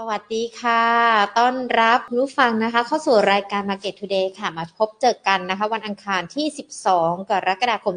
สวัสดีค่ะ ต้อนรับผู้ฟังนะคะ เข้าสู่รายการ Market Today ค่ะ มาพบเจอกันนะคะ วันอังคารที่ 12 กรกฎาคม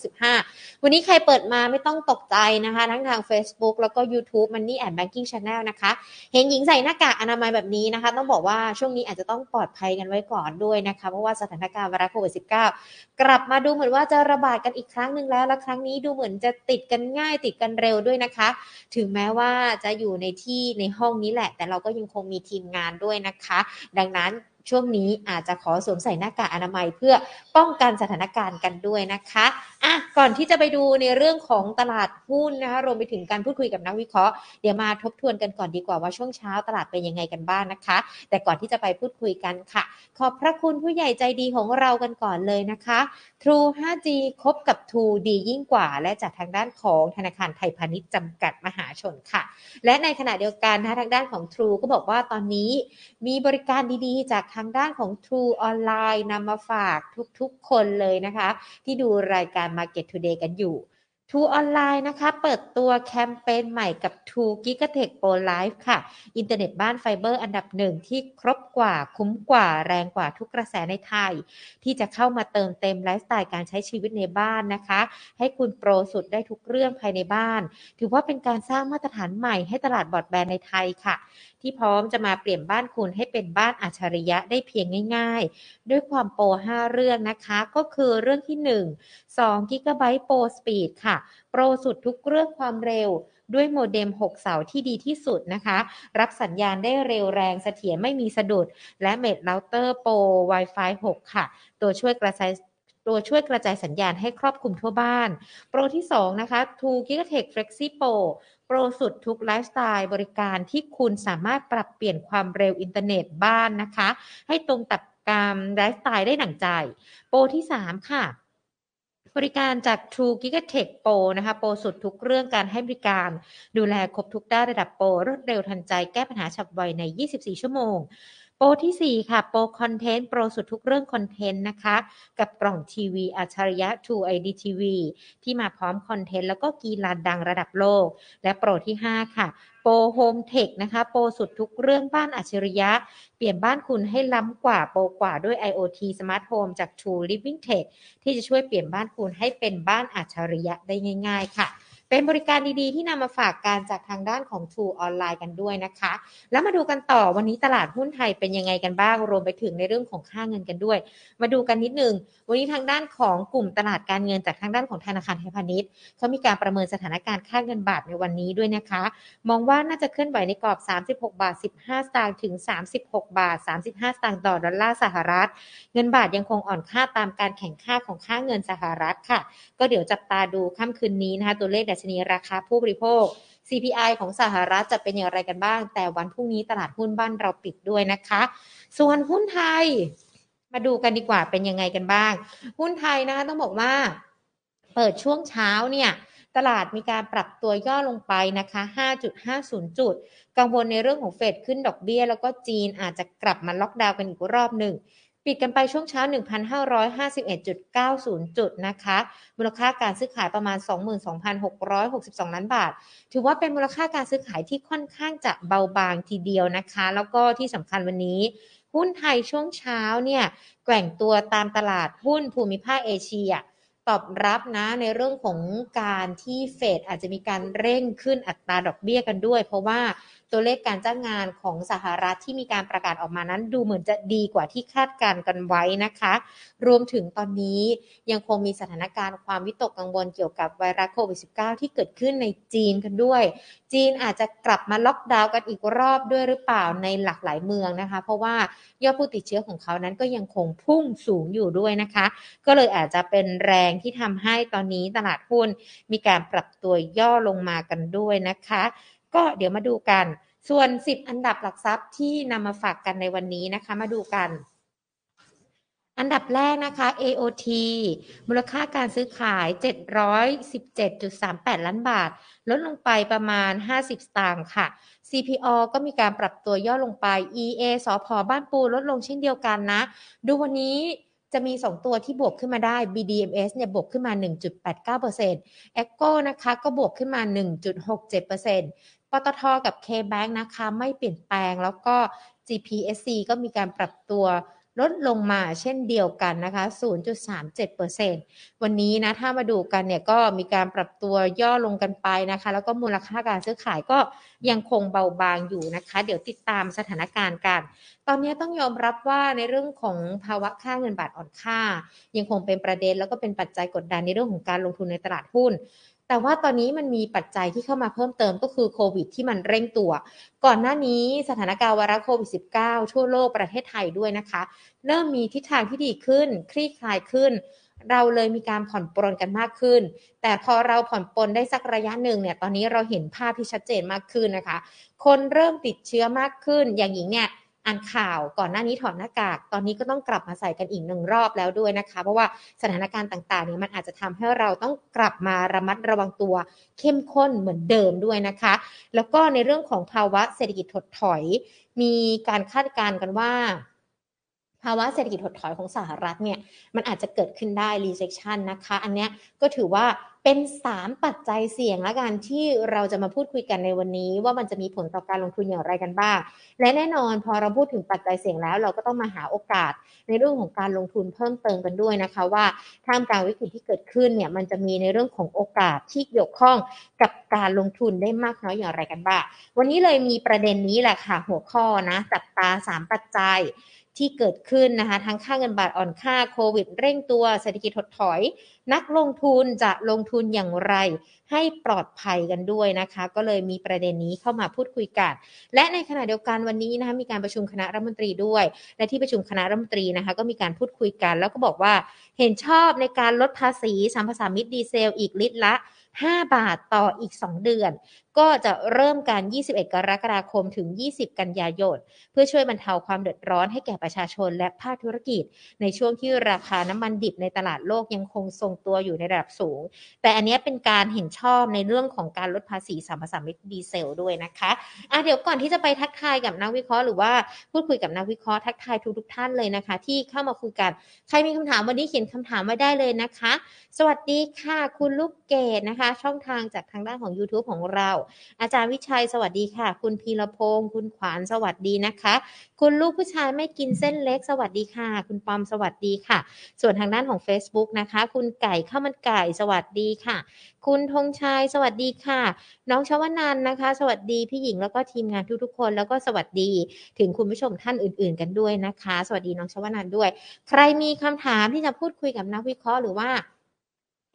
2565 วันนี้ใครเปิดมาไม่ต้องตกใจนะคะ ทั้งทาง Facebook แล้วก็ YouTube Money and Banking Channel นะคะ เห็นหญิงใส่หน้ากากอนามัยแบบนี้นะคะ ต้องบอกว่าช่วงนี้อาจจะต้องปลอดภัยกันไว้ก่อนด้วยนะคะ เพราะว่าสถานการณ์ไวรัสโควิด -19 กลับมาดูเหมือนว่าจะระบาดกันอีกครั้งหนึ่งแล้ว และครั้งนี้ดูเหมือนจะติดกันง่ายติดกันเร็วด้วยนะคะ ถึงแม้ว่าจะอยู่ในที่ในห้องนี้แหละ แต่เราก็ยังคงมีทีมงานด้วยนะคะ ดังนั้นช่วงนี้อาจจะขอสวมใส่หน้ากากอนามัยเพื่อป้องกันสถานการณ์กันด้วยนะคะอะก่อนที่จะไปดูในเรื่องของตลาดหุ้นนะคะรวมไปถึงการพูดคุยกับนักวิเคราะห์เดี๋ยวมาทบทวนกันก่อนดีกว่าว่าช่วงเช้าตลาดเป็นยังไงกันบ้างนะคะ แต่ก่อนที่จะไปพูดคุยกันค่ะ ขอบพระคุณผู้ใหญ่ใจดีของเรากันก่อนเลยนะคะ True 5G คบกับ True ดียิ่งกว่า และจากทางด้านของธนาคารไทยพาณิชย์จำกัดมหาชนค่ะ และในขณะเดียวกันนะทางด้านของ True ก็บอกว่าตอนนี้มีบริการดีๆ จากทางด้านของ True ออนไลน์นำมาฝากทุกๆ คนเลยนะคะ ที่ดูรายการ Market Today กันอยู่ True Online นะคะ เปิดตัวแคมเปญใหม่กับ True Gigatech Pro Life ค่ะ อินเทอร์เน็ตบ้านไฟเบอร์อันดับหนึ่งที่ครบกว่าคุ้มกว่าแรงกว่าทุกกระแสในไทย ที่จะเข้ามาเติมเต็มไลฟ์สไตล์การใช้ชีวิตในบ้านนะคะ ให้คุณโปรสุดได้ทุกเรื่องภายในบ้าน ถือว่าเป็นการสร้างมาตรฐานใหม่ให้ตลาดบอดแบนในไทยค่ะ ที่พร้อมจะมาเปลี่ยนบ้านคุณให้เป็นบ้านอัจฉริยะได้เพียงง่าย ๆ ด้วยความโปร5เรื่องนะคะ ก็คือเรื่องที่ 1 2 g b Pro Speed ค่ะ โปรสุดทุกเรื่องความเร็วด้วยโมเด็ม 6 เสาที่ดีที่สุดนะคะ รับสัญญาณได้เร็วแรงเสถียรไม่มีสะดุด และ mesh router โปร Wi-Fi 6 ค่ะ ตัวช่วยกระจายตัวช่วยกระจายสัญญาณให้ครอบคลุมทั่วบ้าน โปรที่ 2 นะคะ 2 GigaTech Flexi Pro โปรสุดทุกไลฟ์สไตล์บริการที่คุณสามารถปรับเปลี่ยนความเร็วอินเทอร์เน็ตบ้านนะคะ ให้ตรงกับการไลฟ์สไตล์ได้ดั่งใจ โปรที่ 3 ค่ะ บริการจาก True Gigatech Pro นะคะ โปรสุดทุกเรื่องการให้บริการ ดูแลครบทุกด้านระดับโปรรวดเร็วทันใจแก้ปัญหาฉับไวใน 24 ชั่วโมง โปรที่ 4 ค่ะ Pro Content โปรสุดทุกเรื่องคอนเทนต์นะคะ กับกล่องทีวีอัจฉริยะ True ID TV ที่มาพร้อมคอนเทนต์แล้วก็กีฬาดังระดับโลก และโปรที่ 5 ค่ะ Pro Home Tech นะคะ โปรสุดทุกเรื่องบ้านอัจฉริยะ เปลี่ยนบ้านคุณให้ล้ำกว่าโปรกว่าด้วย IoT Smart Home จาก True Living Tech ที่จะช่วยเปลี่ยนบ้านคุณให้เป็นบ้านอัจฉริยะได้ง่าย ๆ ค่ะ เป็นบริการดีๆ ที่นำมาฝากกันจากทางด้านของ True ออนไลน์กันด้วยนะคะ แล้วมาดูกันต่อวันนี้ตลาดหุ้นไทยเป็นยังไงกันบ้าง รวมไปถึงในเรื่องของค่าเงินกันด้วย มาดูกันนิดนึง วันนี้ทางด้านของกลุ่มตลาดการเงินจากทางด้านของธนาคารไทยพาณิชย์เขามีการประเมินสถานการณ์ค่าเงินบาทในวันนี้ด้วยนะคะ มองว่าน่าจะเคลื่อนไหวในกรอบ 36 บาท 15 สตางค์ถึง 36 บาท 35 สตางค์ต่อดอลลาร์สหรัฐ เงินบาทยังคงอ่อนค่าตามการแข่งค่าของค่าเงินสหรัฐค่ะ ก็เดี๋ยวจับตาดูค่ำคืนนี้นะคะตัวเลขดัชนีราคาผู้บริโภค CPI ของสหรัฐจะเป็นอย่างไรกันบ้าง แต่วันพรุ่งนี้ตลาดหุ้นบ้านเราปิดด้วยนะคะ ส่วนหุ้นไทย มาดูกันดีกว่าเป็นยังไงกันบ้าง หุ้นไทยนะคะต้องบอกว่า เปิดช่วงเช้าเนี่ยตลาดมีการปรับตัวย่อลงไปนะคะ 5.50 จุด กังวลในเรื่องของเฟดขึ้นดอกเบี้ย แล้วก็จีนอาจจะกลับมาล็อกดาวน์กันอีกรอบหนึ่ง ปิดกันไปช่วงเช้า 1,551.90 จุดนะคะ มูลค่าการซื้อขายประมาณ 22,662 ล้านบาท ถือว่าเป็นมูลค่าการซื้อขายที่ค่อนข้างจะเบาบางทีเดียวนะคะ แล้วก็ที่สำคัญวันนี้หุ้นไทยช่วงเช้าเนี่ยแกว่งตัวตามตลาดหุ้นภูมิภาคเอเชียตอบรับนะในเรื่องของการที่เฟดอาจจะมีการเร่งขึ้นอัตราดอกเบี้ยกันด้วย เพราะว่า ตัวเลขการจ้างงานของสหรัฐที่มีการประกาศออกมานั้น ดูเหมือนจะดีกว่าที่คาดการกันไว้นะคะ รวมถึงตอนนี้ยังคงมีสถานการณ์ความวิตกกังวลเกี่ยวกับไวรัสโควิด -19 ที่เกิดขึ้นในจีนกันด้วย จีนอาจจะกลับมาล็อกดาวน์กันอีกรอบด้วยหรือเปล่าในหลากหลายเมืองนะคะ เพราะว่ายอดผู้ติดเชื้อของเขานั้นก็ยังคงพุ่งสูงอยู่ด้วยนะคะ ก็เลยอาจจะเป็นแรงที่ทำให้ตอนนี้ตลาดหุ้นมีการปรับตัวย่อลงมากันด้วยนะคะ ก็เดี๋ยวมาดูกัน ส่วน 10 อันดับหลักทรัพย์ที่นำมาฝากกันในวันนี้นะคะ มาดูกัน อันดับแรกนะคะ AOT มูลค่าการซื้อขาย 717.38 ล้านบาท ลดลงไปประมาณ 50 สตางค์ค่ะ CPO ก็มีการปรับตัวย่อลงไป EA สพบ้านปูลดลงเช่นเดียวกันนะ ดูวันนี้จะมี 2 ตัวที่บวกขึ้นมาได้ BDMs เนี่ยบวกขึ้นมา 1.89% e c o นะคะก็บวกขึ้นมา 1.67% ปตทกับ K-Bank นะคะไม่เปลี่ยนแปลงแล้วก็ GPSC ก็มีการปรับตัวลดลงมาเช่นเดียวกันนะคะ 0.37%วันนี้นะถ้ามาดูกันเนี่ยก็มีการปรับตัวย่อลงกันไปนะคะ แล้วก็มูลค่าการซื้อขายก็ยังคงเบาบางอยู่นะคะ เดี๋ยวติดตามสถานการณ์กัน ตอนนี้ต้องยอมรับว่าในเรื่องของภาวะค่าเงินบาทอ่อนค่า ยังคงเป็นประเด็นแล้วก็เป็นปัจจัยกดดันในเรื่องของการลงทุนในตลาดหุ้น แต่ว่าตอนนี้มันมีปัจจัยที่เข้ามาเพิ่มเติมก็คือโควิดที่มันเร่งตัว ก่อนหน้านี้สถานการณ์วาระโควิด -19 ทั่วโลกประเทศไทยด้วยนะคะ เริ่มมีทิศทางที่ดีขึ้น คลี่คลายขึ้น เราเลยมีการผ่อนปรนกันมากขึ้น แต่พอเราผ่อนปรนได้สักระยะหนึ่งเนี่ยตอนนี้เราเห็นภาพที่ชัดเจนมากขึ้นนะคะ คนเริ่มติดเชื้อมากขึ้นอย่างหญิงเนี่ย อ่านข่าวก่อนหน้านี้ถอดหน้ากาก ตอนนี้ก็ต้องกลับมาใส่กันอีกหนึ่งรอบแล้วด้วยนะคะ เพราะว่าสถานการณ์ต่างๆเนี่ยมันอาจจะทำให้เราต้องกลับมาระมัดระวังตัวเข้มข้นเหมือนเดิมด้วยนะคะ แล้วก็ในเรื่องของภาวะเศรษฐกิจถดถอย มีการคาดการณ์กันว่า ภาวะเศรษฐกิจถดถอยของสหรัฐเนี่ยมันอาจจะเกิดขึ้นได้ recession นะคะ อันนี้ก็ถือว่าเป็น 3 ปัจจัยเสี่ยงและกันที่เราจะมาพูดคุยกันในวันนี้ ว่ามันจะมีผลต่อการลงทุนอย่างไรกันบ้าง และแน่นอนพอเราพูดถึงปัจจัยเสี่ยงแล้ว เราก็ต้องมาหาโอกาสในเรื่องของการลงทุนเพิ่มเติมกันด้วยนะคะว่าท่ามกลางวิกฤตที่เกิดขึ้นเนี่ยมันจะมีในเรื่องของโอกาสที่เกี่ยวข้องกับการลงทุนได้มากน้อยอย่างไรกันบ้าง วันนี้เลยมีประเด็นนี้แหละค่ะหัวข้อนะจับตา 3 ปัจจัย ที่เกิดขึ้นนะคะทั้งค่าเงินบาทอ่อนค่าโควิด เร่งตัวเศรษฐกิจถดถอย นักลงทุนจะลงทุนอย่างไร ให้ปลอดภัยกันด้วยนะคะ ก็เลยมีประเด็นนี้เข้ามาพูดคุยกัน และในขณะเดียวกันวันนี้นะคะมีการประชุมคณะรัฐมนตรีด้วย และที่ประชุมคณะรัฐมนตรีนะคะก็มีการพูดคุยกัน แล้วก็บอกว่าเห็นชอบในการลดภาษีสัมภาษามิตรดีเซลอีกลิตรละ 5 บาทต่ออีก 2 เดือนก็จะเริ่มการ 21 กรกฎาคมถึง 20 กันยายน เพื่อช่วยบรรเทาความเดือดร้อนให้แก่ประชาชนและภาคธุรกิจ ในช่วงที่ราคาน้ำมันดิบในตลาดโลกยังคงทรงตัวอยู่ในระดับสูง แต่อันนี้เป็นการเห็นชอบในเรื่องของการลดภาษีสัมปทานมิตรดีเซลด้วยนะคะอะเดี๋ยวก่อนที่จะไปทักทายกับนักวิเคราะห์หรือว่าพูดคุยกับนักวิเคราะห์ทักทายทุกทุกท่านเลยนะคะ ที่เข้ามาคุยกัน ใครมีคำถามวันนี้เขียนคำถามไว้ได้เลยนะคะ สวัสดีค่ะคุณลูกเกดนะคะ ช่องทางจากทางด้านของ YouTube ของเราอาจารย์วิชัยสวัสดีค่ะ คุณพีรพงศ์คุณขวานสวัสดีนะคะ คุณลูกผู้ชายไม่กินเส้นเล็กสวัสดีค่ะ คุณปอมสวัสดีค่ะ ส่วนทางด้านของ Facebook นะคะ คุณไก่ข้าวมันไก่สวัสดีค่ะ คุณธงชัยสวัสดีค่ะ น้องชวนันนะคะ สวัสดีพี่หญิงแล้วก็ทีมงานทุกๆคนแล้วก็สวัสดีถึงคุณผู้ชมท่านอื่น ๆ กันด้วยนะคะ สวัสดีน้องชวนันด้วย ใครมีคำถามที่จะพูดคุยกับนักวิเคราะห์หรือว่า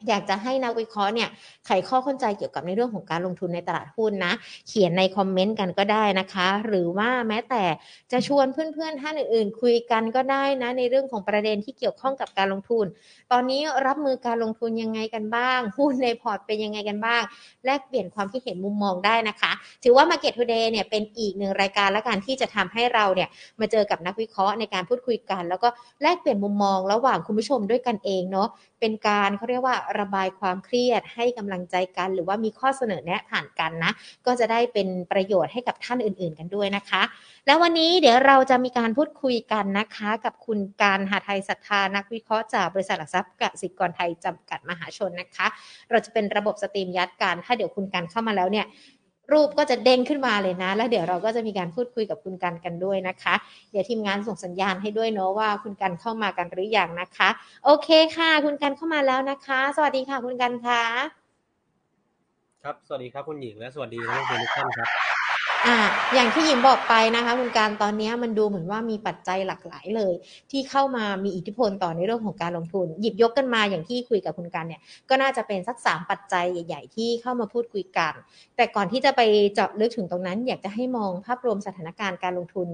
อยากจะให้นักวิเคราะห์เนี่ยไขข้อข้องใจเกี่ยวกับในเรื่องของการลงทุนในตลาดหุ้นนะ เขียนในคอมเมนต์กันก็ได้นะคะ หรือว่าแม้แต่จะชวนเพื่อนๆท่านอื่นๆ คุยกันก็ได้นะในเรื่องของประเด็นที่เกี่ยวข้องกับการลงทุน ตอนนี้รับมือการลงทุนยังไงกันบ้าง หุ้นในพอร์ตเป็นยังไงกันบ้าง แลกเปลี่ยนความคิดเห็นมุมมองได้นะคะ ถือว่า Market Today เนี่ยเป็นอีกหนึ่งรายการและการที่จะทำให้เราเนี่ยมาเจอกับนักวิเคราะห์ในการพูดคุยกัน แล้วก็แลกเปลี่ยนมุมมองระหว่างคุณผู้ชมด้วยกันเองเนาะเป็นการเขาเรียกว่าระบายความเครียดให้กำลังใจกัน หรือว่ามีข้อเสนอแนะผ่านกันนะ ก็จะได้เป็นประโยชน์ให้กับท่านอื่น ๆ กันด้วยนะคะ แล้ววันนี้เดี๋ยวเราจะมีการพูดคุยกันนะคะ กับคุณการหาไทยศรัทธานักวิเคราะห์จากบริษัทหลักทรัพย์กสิกรไทยจำกัดมหาชนนะคะ เราจะเป็นระบบสตรีมยัดกันถ้าเดี๋ยวคุณการเข้ามาแล้วเนี่ย รูปก็จะเด้งขึ้นมาเลยนะ แล้วเดี๋ยวเราก็จะมีการพูดคุยกับคุณกันกันด้วยนะคะ เดี๋ยวทีมงานส่งสัญญาณให้ด้วยเนาะว่าคุณกันเข้ามากันหรือยังนะคะ โอเคค่ะ คุณกันเข้ามาแล้วนะคะ สวัสดีค่ะคุณกันคะครับ สวัสดีครับคุณหญิงและสวัสดีนักลงทุนทุกท่านครับ อ่าอย่างที่หญิงบอกไปนะคะคุณการตอนนี้มันดูเหมือนว่ามีปัจจัยหลากหลายเลย ที่เข้ามามีอิทธิพลต่อในเรื่องของการลงทุน หยิบยกกันมาอย่างที่คุยกับคุณการเนี่ยก็น่าจะเป็นสักสามปัจจัยใหญ่ ๆ ที่เข้ามาพูดคุยกัน แต่ก่อนที่จะไปเจาะลึกถึงตรงนั้น อยากจะให้มองภาพรวมสถานการณ์การลงทุน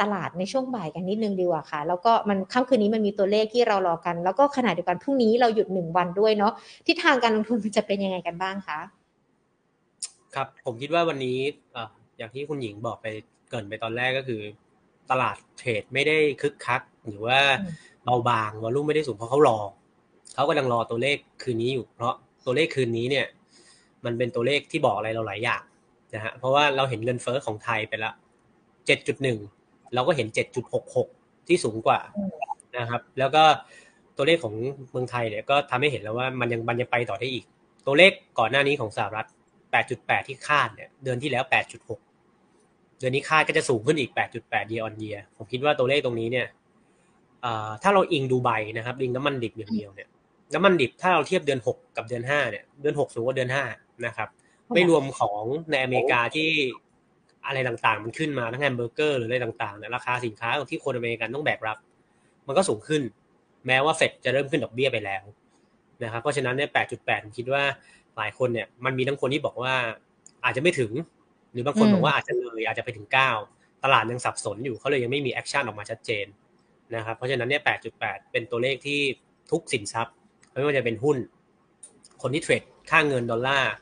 ตลาดในช่วงบ่ายกันนิดนึงดีกว่าค่ะ แล้วก็มันค่ำคืนนี้มันมีตัวเลขที่เรารอกัน แล้วก็ขณะเดียวกันพรุ่งนี้เราหยุดหนึ่งวันด้วยเนาะทิศทางการลงทุนมันจะเป็นยังไงกันบ้างคะครับผมคิดว่าวันนี้ อ่ออย่างที่คุณหญิงบอกไปเกรินไปตอนแรกก็คือ ตลาดเทรดไม่ได้คึกคัก หรือว่าอืมเบาบางวอลุ่มไม่ได้สูงเพราะเขารอเขากำลังรอตัวเลขคืนนี้อยู่ เพราะตัวเลขคืนนี้เนี่ย มันเป็นตัวเลขที่บอกอะไรเราหลายอย่างนะฮะเพราะว่าเราเห็นเงินเฟ้อของไทยไปละเจ็ดจุดหนึ่งเราก็เห็นเจ็ดจุดหกหกที่สูงกว่านะครับ แล้วก็ตัวเลขของเมืองไทยเนี่ยก็ทำให้เห็นแล้วว่ามันยังมันยังไปต่อได้อีก ตัวเลขก่อนหน้านี้ของสหรัฐ 8.8 ที่คาดเนี่ยเดือนที่แล้ว 8.6 เดือนนี้คาดก็จะสูงขึ้นอีก 8.8 year on year ผมคิดว่าตัวเลขตรงนี้เนี่ยถ้าเราอิงดูไบนะครับอิงน้ำมันดิบอย่างเดียวเนี่ยน้ำมันดิบถ้าเราเทียบเดือน 6 กับเดือน 5 เนี่ยเดือน 6 สูงกว่าเดือน 5 นะครับ ไม่รวมของในอเมริกาที่อะไรต่างๆ มันขึ้นมาทั้งแฮมเบอร์เกอร์หรืออะไรต่างๆเนี่ยราคาสินค้าที่คนอเมริกันต้องแบกรับ มันก็สูงขึ้น แม้ว่าเฟดจะเริ่มขึ้นดอกเบี้ยไปแล้วนะครับเพราะฉะนั้นเนี่ย 8.8 ผมคิดว่า หลายคนเนี่ยมันมีทั้งคนที่บอกว่าอาจจะไม่ถึง หรือบางคนบอกว่าอาจจะเลยอาจจะไปถึง9ตลาดยังสับสนอยู่เขาเลยยังไม่มี action ออกมาชัดเจนนะครับเพราะฉะนั้นเนี่ย8.8เป็นตัวเลขที่ทุกสินทรัพย์ ไม่ว่าจะเป็นหุ้น คนที่เทรดค่าเงินดอลลาร์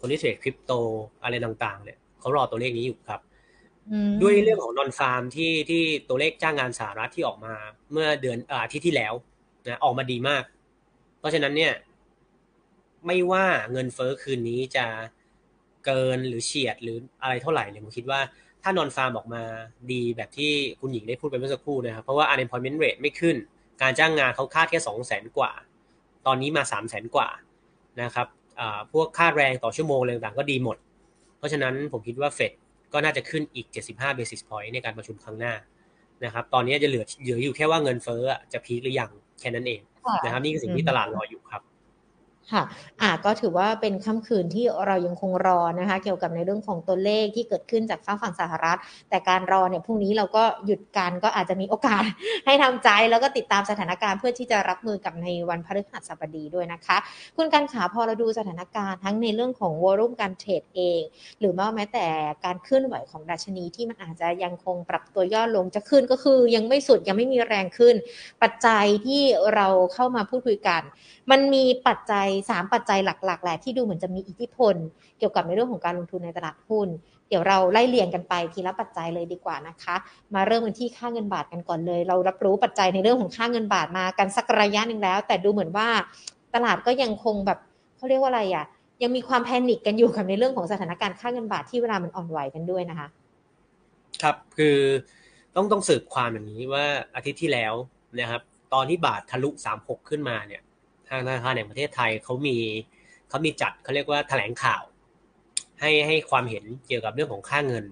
คนที่เทรดคริปโตอะไรต่างๆเนี่ยเขารอตัวเลขนี้อยู่ครับด้วยเรื่องของ nonfarm ที่ที่ตัวเลขจ้างงานสหรัฐที่ออกมา เมื่อเดือนอาทิตย์ที่แล้วนะออกมาดีมาก เพราะฉะนั้นเนี่ย ไม่ว่าเงินเฟอ้อคืนนี้จะเกินหรือเฉียดหรืออะไรเท่าไหร่เนี่ยผมคิดว่าถ้านอนฟาร์มออกมาดีแบบที่คุณหญิงได้พูดไปเมื่อสักครู่นะครับ เพราะว่า unemployment rate ไม่ขึ้น การจ้างงานเขาคาดแค่สองแสนกว่า ตอนนี้มาสามแสนกว่านะครับพวกค่าแรงต่อชั่วโมงอะไรต่างก็ดีหมด เพราะฉะนั้นผมคิดว่าเฟดก็น่าจะขึ้นอีก 75 basis point ในการประชุมครั้งหน้านะครับ ตอนนี้จะเหลือเหลืออยู่แค่ว่าเงินเฟ้อจะพีคหรือยังแค่นั้นเองนะครับ นี่คือสิ่งที่ตลาดรออยู่ครับ ค่ะอ่าก็ถือว่าเป็นค่ำคืนที่เรายังคงรอนะคะ เกี่ยวกับในเรื่องของตัวเลขที่เกิดขึ้นจากฝั่งฝั่งสหรัฐ แต่การรอเนี่ยพรุ่งนี้เราก็หยุดการก็อาจจะมีโอกาสให้ทำใจแล้วก็ติดตามสถานการณ์เพื่อที่จะรับมือกับในวันพฤหัสบดีด้วยนะคะ คุณการขาพอเราดูสถานการณ์ทั้งในเรื่องของวอลุ่มการเทรดเอง หรือแม้แต่การเคลื่อนไหวของดัชนีที่มันอาจจะยังคงปรับตัวย่อลงจะขึ้นก็คือยังไม่สุดยังไม่มีแรงขึ้น ปัจจัยที่เราเข้ามาพูดคุยกัน มันมีปัจจัยสามปัจจัยหลักๆแหละที่ดูเหมือนจะมีอิทธิพล เกี่ยวกับในเรื่องของการลงทุนในตลาดหุ้น เดี๋ยวเราไล่เรียงกันไปทีละปัจจัยเลยดีกว่านะคะ มาเริ่มกันที่ค่าเงินบาทกันก่อนเลย เรารับรู้ปัจจัยในเรื่องของค่าเงินบาทมากันสักระยะหนึ่งแล้ว แต่ดูเหมือนว่าตลาดก็ยังคงแบบเขาเรียกว่าอะไรอะยังมีความแพนิคกันอยู่กับในเรื่องของสถานการณ์ค่าเงินบาทที่เวลามันอ่อนไหวกันด้วยนะคะ ครับคือต้องต้องสืบความอย่างนี้ว่าอาทิตย์ที่แล้วนะครับ ตอนที่บาททะลุสามหกขึ้นมาเนี่ย ธนาคารแห่งประเทศไทยเขามีเขามีจัดเขาเรียกว่าแถลงข่าว ให้ให้ความเห็นเกี่ยวกับเรื่องของค่าเงิน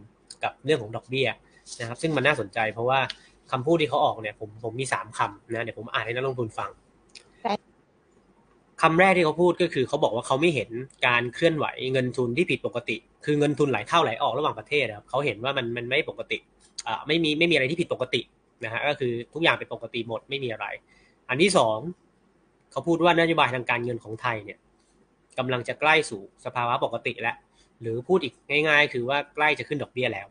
กับเรื่องของดอกเบี้ยนะครับ ซึ่งมันน่าสนใจเพราะว่าคำพูดที่เขาออกเนี่ย ผมผมมีสามคำนะเดี๋ยวผมอ่านให้นักลงทุนฟังคำแรกที่เขาพูดก็คือเขาบอกว่าเขาไม่เห็นการเคลื่อนไหวเงินทุนที่ผิดปกติ คือเงินทุนไหลเข้าไหลออกระหว่างประเทศครับเขาเห็นว่ามันมันไม่ปกติอ่าไม่มีไม่มีอะไรที่ผิดปกตินะฮะก็คือทุกอย่างเป็นปกติหมดไม่มีอะไร อันที่สอง เขาพูดว่านโยบายทางการเงินของไทยเนี่ยกำลังจะใกล้สู่สภาวะปกติแล้ว หรือพูดอีกง่าย ๆ คือว่าใกล้จะขึ้นดอกเบี้ยแล้ว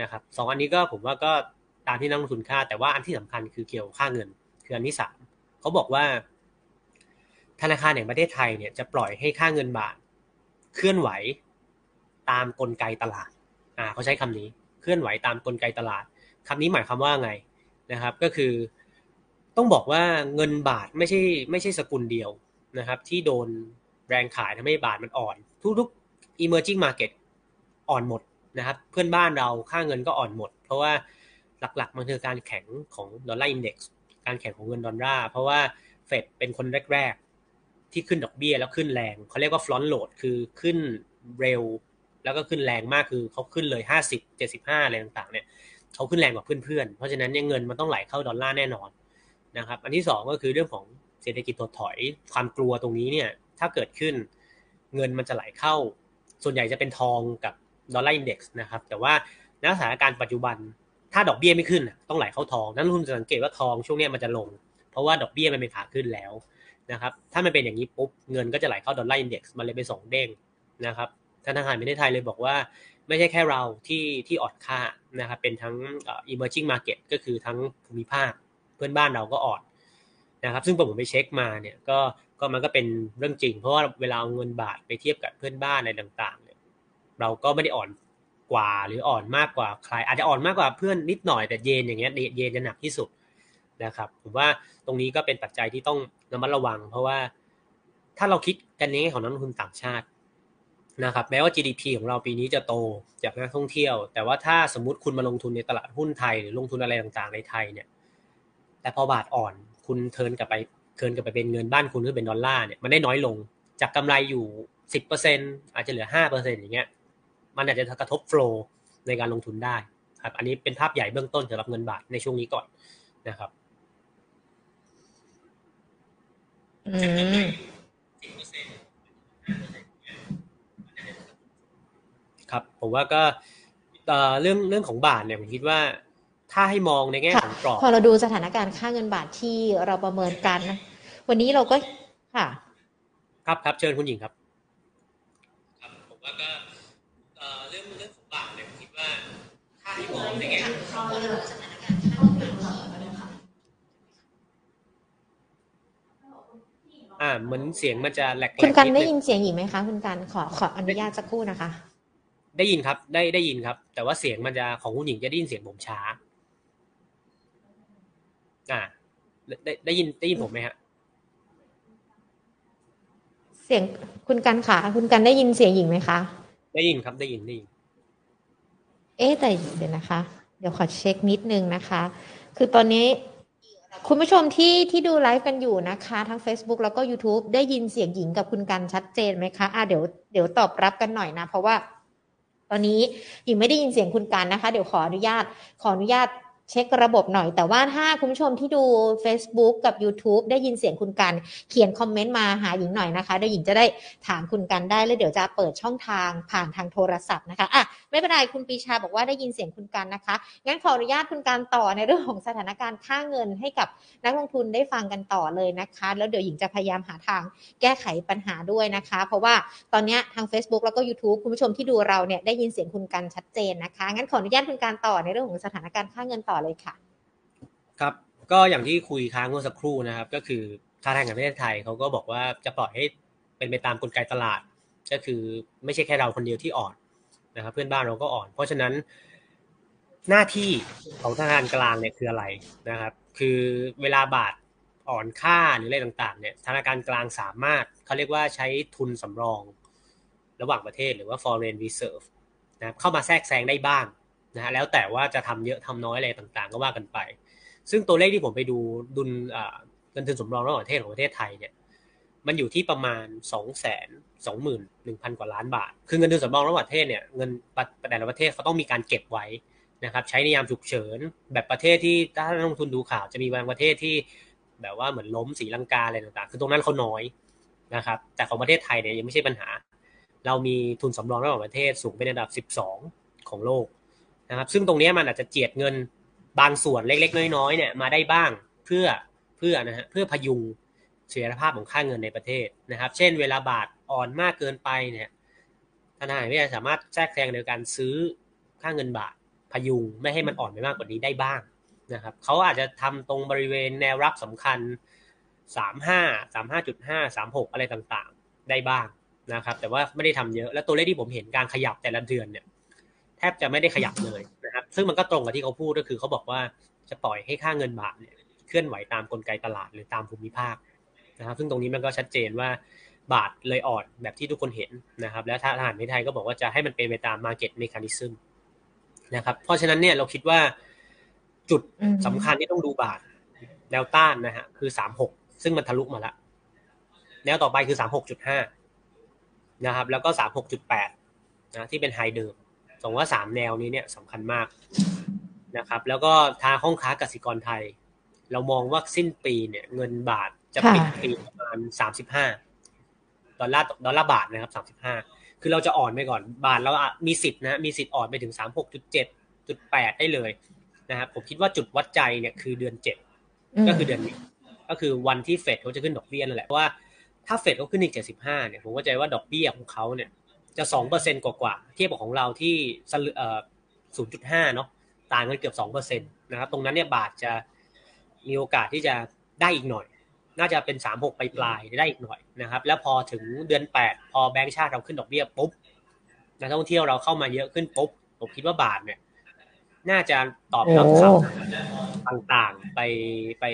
นะครับสองอันนี้ก็ผมว่าก็ตามที่นักลงทุนคาดแต่ว่าอันที่สำคัญคือเกี่ยวค่าเงิน คืออันที่สามเขาบอกว่า ธนาคารแห่งประเทศไทยเนี่ยจะปล่อยให้ค่าเงินบาท เคลื่อนไหวตามกลไกตลาด อ่าเขาใช้คำนี้เคลื่อนไหวตามกลไกตลาดคำนี้หมายความว่าไงนะครับ ก็คือ ต้องบอกว่าเงินบาทไม่ใช่ไม่ใช่สกุลเดียวนะครับ ที่โดนแรงขายทำให้บาทมันอ่อน ทุกๆ emerging market อ่อนหมดนะครับ เพื่อนบ้านเราค่าเงินก็อ่อนหมด เพราะว่าหลักๆ มันคือการแข็งของ Dollar Index การแข็งของเงินดอลลาร์เพราะว่าเฟดเป็นคนแรก ๆ ที่ขึ้นดอกเบี้ยแล้วขึ้นแรงเขาเรียกว่า front load คือขึ้นเร็ว แล้วก็ขึ้นแรงมากคือเขาขึ้นเลย 50 75 อะไรต่างๆเนี่ยเขาขึ้นแรงกว่าเพื่อนๆ เพราะฉะนั้นเนี่ยเงินมันต้องไหลเข้าดอลลาร์แน่นอน นะครับ อันที่2ก็คือเรื่องของเศรษฐกิจถดถอย ความกลัวตรงนี้เนี่ย ถ้าเกิดขึ้นเงินมันจะไหลเข้า ส่วนใหญ่จะเป็นทองกับ Dollar Index นะครับ แต่ว่าในสถานการณ์ปัจจุบัน ถ้าดอกเบี้ยไม่ขึ้นต้องไหลเข้าทอง นักลงทุนจะสังเกตว่าทองช่วงนี้มันจะลง เพราะว่าดอกเบี้ยมันเป็นขาขึ้นแล้วนะครับ ถ้ามันเป็นอย่างนี้ปุ๊บเงินก็จะไหลเข้าดอลลาร์อินเด็กซ์มันเลยไปสองเด้งนะครับธนาคารประเทศไทยเลยบอกว่าไม่ใช่แค่เราที่ที่อ่อนค่านะครับเป็นทั้ง emerging market ก็คือทั้งภูมิภาค พื่อนบ้านเราก็อ่อนนะครับ ซึ่งผมไปเช็คมาเนี่ยก็ก็มันก็เป็นเรื่องจริง เพราะว่าเวลาเอาเงินบาทไปเทียบกับเพื่อนบ้านอะไรต่าง ๆ เนี่ย เราก็ไม่ได้อ่อนกว่าหรืออ่อนมากกว่าใคร อาจจะอ่อนมากกว่าเพื่อนนิดหน่อยแต่เยนอย่างเงี้ยเยนจะหนักที่สุดนะครับ ผมว่าตรงนี้ก็เป็นปัจจัยที่ต้องระมัดระวัง เพราะว่าถ้าเราคิดกันในแง่ของนักลงทุนต่างชาตินะครับแม้ว่า GDP ของเราปีนี้จะโตจากนักท่องเที่ยว แต่ว่าถ้าสมมติคุณมาลงทุนในตลาดหุ้นไทยหรือลงทุนอะไรต่างๆในไทยเนี่ย แต่พอบาทอ่อนคุณเทินกลับไปเทินกลับไปเป็นเงินบ้านคุณหรือเป็นดอลลาร์เนี่ยมันได้น้อยลง จากกำไรอยู่สิบเปอร์เซ็นอาจจะเหลือห้าเปอร์เซ็นอย่างเงี้ย มันอาจจะกระทบโฟล์ในการลงทุนได้ครับอันนี้เป็นภาพใหญ่เบื้องต้นสำหรับเงินบาทในช่วงนี้ก่อนนะครับอืมครับผมว่าก็เรื่องเรื่องของบาทเนี่ยผมคิดว่า ถ้าให้มองในแง่ของกรอบพอเราดูสถานการณ์ค่าเงินบาทที่เราประเมินกันนะวันนี้เราก็ค่ะ ครับครับเชิญคุณหญิงครับครับ ผมว่าก็เรื่องเรื่องของบาทเนี่ยผมคิดว่า ถ้าให้มองในแง่ของสถานการณ์ค่าเงินบาทอ่าเหมือนเสียงมันจะแหลกคุณกันได้ยินเสียงหญิงไหมคะคุณกันขอขออนุญาตสักครู่นะคะ ได้ยินครับ ได้ได้ยินครับ แต่ว่าเสียงมันจะของคุณหญิงจะได้ยินเสียงผมช้า อ่าได้ได้ยินได้ยินผมไหมฮะเสียงคุณกันค่ะ คุณกันได้ยินเสียงหญิงไหมคะ ได้ยินครับได้ยินได้ยินเอ๊แต่เดี๋ยวนะคะ เดี๋ยวขอเช็คนิดนึงนะคะ คือตอนนี้คุณผู้ชมที่ที่ดูไลฟ์กันอยู่นะคะ ทั้ง Facebook แล้วก็ YouTube ได้ยินเสียงหญิงกับคุณกันชัดเจนไหมคะอ่าเดี๋ยวเดี๋ยวตอบรับกันหน่อยนะ เพราะว่า ตอนนี้หญิงไม่ได้ยินเสียงคุณกันนะคะ เดี๋ยวขออนุญาต ขออนุญาต เช็คระบบหน่อย แต่ว่าถ้าคุณผู้ชมที่ดู Facebook กับ YouTube ได้ยินเสียงคุณกันเขียนคอมเมนต์มาหาหญิงหน่อยนะคะเดี๋ยวหญิงจะได้ถามคุณกันได้แล้วเดี๋ยวจะเปิดช่องทางผ่านทางโทรศัพท์นะคะอะไม่เป็นไรคุณปีชาบอกว่าได้ยินเสียงคุณกันนะคะงั้นขออนุญาตคุณการต่อในเรื่องของสถานการณ์ค่าเงินให้กับนักลงทุนได้ฟังกันต่อเลยนะคะ แล้วเดี๋ยวหญิงจะพยายามหาทางแก้ไขปัญหาด้วยนะคะ เพราะว่าตอนนี้ทาง Facebook แล้วก็ YouTube คุณผู้ชมที่ดูเราเนี่ยได้ยินเสียงคุณกันชัดเจนนะคะงั้นขออนุญาตคุณการต่อในเรื่องของสถานการณ์ค่าเงินต่อเลยค่ะ ครับก็อย่างที่คุยค้างเมื่อสักครู่นะครับ ก็คือธนาคารแห่งประเทศไทยเขาก็บอกว่าจะปล่อยให้เป็นไปตามกลไกตลาด ก็คือไม่ใช่แค่เราคนเดียวที่อ่อนนะครับ เพื่อนบ้านเราก็อ่อน เพราะฉะนั้นหน้าที่ของธนาคารกลางเนี่ยคืออะไรนะครับ คือเวลาบาทอ่อนค่าหรืออะไรต่างๆเนี่ยธนาคารกลางสามารถเขาเรียกว่าใช้ทุนสำรอง ระหว่างประเทศหรือว่า foreign reserve นะเข้ามาแทรกแซงได้บ้าง นะฮะแล้วแต่ว่าจะทำเยอะทำน้อยอะไรต่างๆ ก็ว่ากันไป ซึ่งตัวเลขที่ผมไปดูดุลเงินทุนสำรองระหว่างประเทศของประเทศไทยเนี่ยมันอยู่ที่ประมาณสองแสนสองหมื่นหนึ่งพันกว่าล้านบาท คือเงินทุนสำรองระหว่างประเทศเนี่ยเงินแต่ละประเทศเขาต้องมีการเก็บไว้นะครับใช้ในยามฉุกเฉิน แบบประเทศที่ถ้านักลงทุนดูข่าวจะมีบางประเทศที่แบบว่าเหมือนล้มสีลังกาอะไรต่างๆ คือตรงนั้นเขาน้อยนะครับ แต่ของประเทศไทยเนี่ยยังไม่ใช่ปัญหา เรามีทุนสำรองระหว่างประเทศสูงเป็นอันดับ 12 ของโลก นะครับ ซึ่งตรงนี้มันอาจจะเจียดเงินบางส่วนเล็ก ๆ น้อยๆเนี่ยมาได้บ้างเพื่อเพื่อนะฮะเพื่อพยุงเสถียรภาพของค่าเงินในประเทศนะครับ เช่น เวลาบาทอ่อนมากเกินไปเนี่ยธนาคารไม่สามารถแทรกแซงในการซื้อค่าเงินบาทพยุงไม่ให้มันอ่อนไปมากกว่านี้ได้บ้างนะครับเขาอาจจะทำตรงบริเวณแนวรับสำคัญสามห้าสามห้าจุดห้าสามหกอะไรต่างๆ ได้บ้างนะครับ แต่ว่าไม่ได้ทำเยอะ และตัวเลขที่ผมเห็นการขยับแต่ละเดือนเนี่ย ทบจะไม่ได้ขยับเลยนะครับ ซึ่งมันก็ตรงกับที่เขาพูดก็คือเขาบอกว่าจะปล่อยให้ค่าเงินบาทเนี่ยเคลื่อนไหวตามกลไกตลาดหรือตามภูมิภาคนะครับ ซึ่งตรงนี้มันก็ชัดเจนว่าบาทเลยอ่อนแบบที่ทุกคนเห็นนะครับ แล้วทหารในไทยก็บอกว่าจะให้มันเป็นไปตาม market mechanism นะครับ เพราะฉะนั้นเนี่ยเราคิดว่าจุดสำคัญที่ต้องดูบาทแนวต้านนะฮะคือสามหกซึ่งมันทะลุมาแล้วแนวต่อไปคือสามหกจุดห้านะครับ แล้วก็สามหกจุดแปดนะที่เป็นไฮเดิม สองว่าสามแนวนี้เนี่ยสำคัญมากนะครับ แล้วก็ทางห้องค้ากสิกรไทย เรามองว่าสิ้นปีเนี่ยเงินบาทจะปิดปีประมาณสามสิบห้าดอลลาร์ดอลลาร์บาทนะครับสามสิบห้าคือเราจะอ่อนไปก่อนบาทเรามีสิทธินะมีสิทธิ์อ่อนไปถึงสามหกจุดเจ็ดจุดแปดได้เลยนะครับผมคิดว่าจุดวัดใจเนี่ยคือเดือนเจ็ดก็คือเดือนนี้ ก็คือวันที่เฟดเขาจะขึ้นดอกเบี้ยนั่นแหละเพราะว่าถ้าเฟดเขาขึ้นอีกเจ็ดสิบห้าเนี่ยผมก็ใจว่าดอกเบี้ยของเขาเนี่ย จะสองเปอร์เซ็นกว่าๆเทียบกับของเราที่เอ่อศูนย์จุดห้าเนาะต่างกันเกือบสองเปอร์เซ็นตนะครับตรงนั้นเนี่ยบาทจะมีโอกาสที่จะได้อีกหน่อย น่าจะเป็นสามหกไปปลายได้อีกหน่อยนะครับ แล้วพอถึงเดือนแปดพอแบงก์ชาติเราขึ้นดอกเบี้ยปุ๊บนักท่องเที่ยวเราเข้ามาเยอะขึ้นปุ๊บผมคิดว่าบาทเนี่ย น่าจะตอบรับคำต่างๆไปไป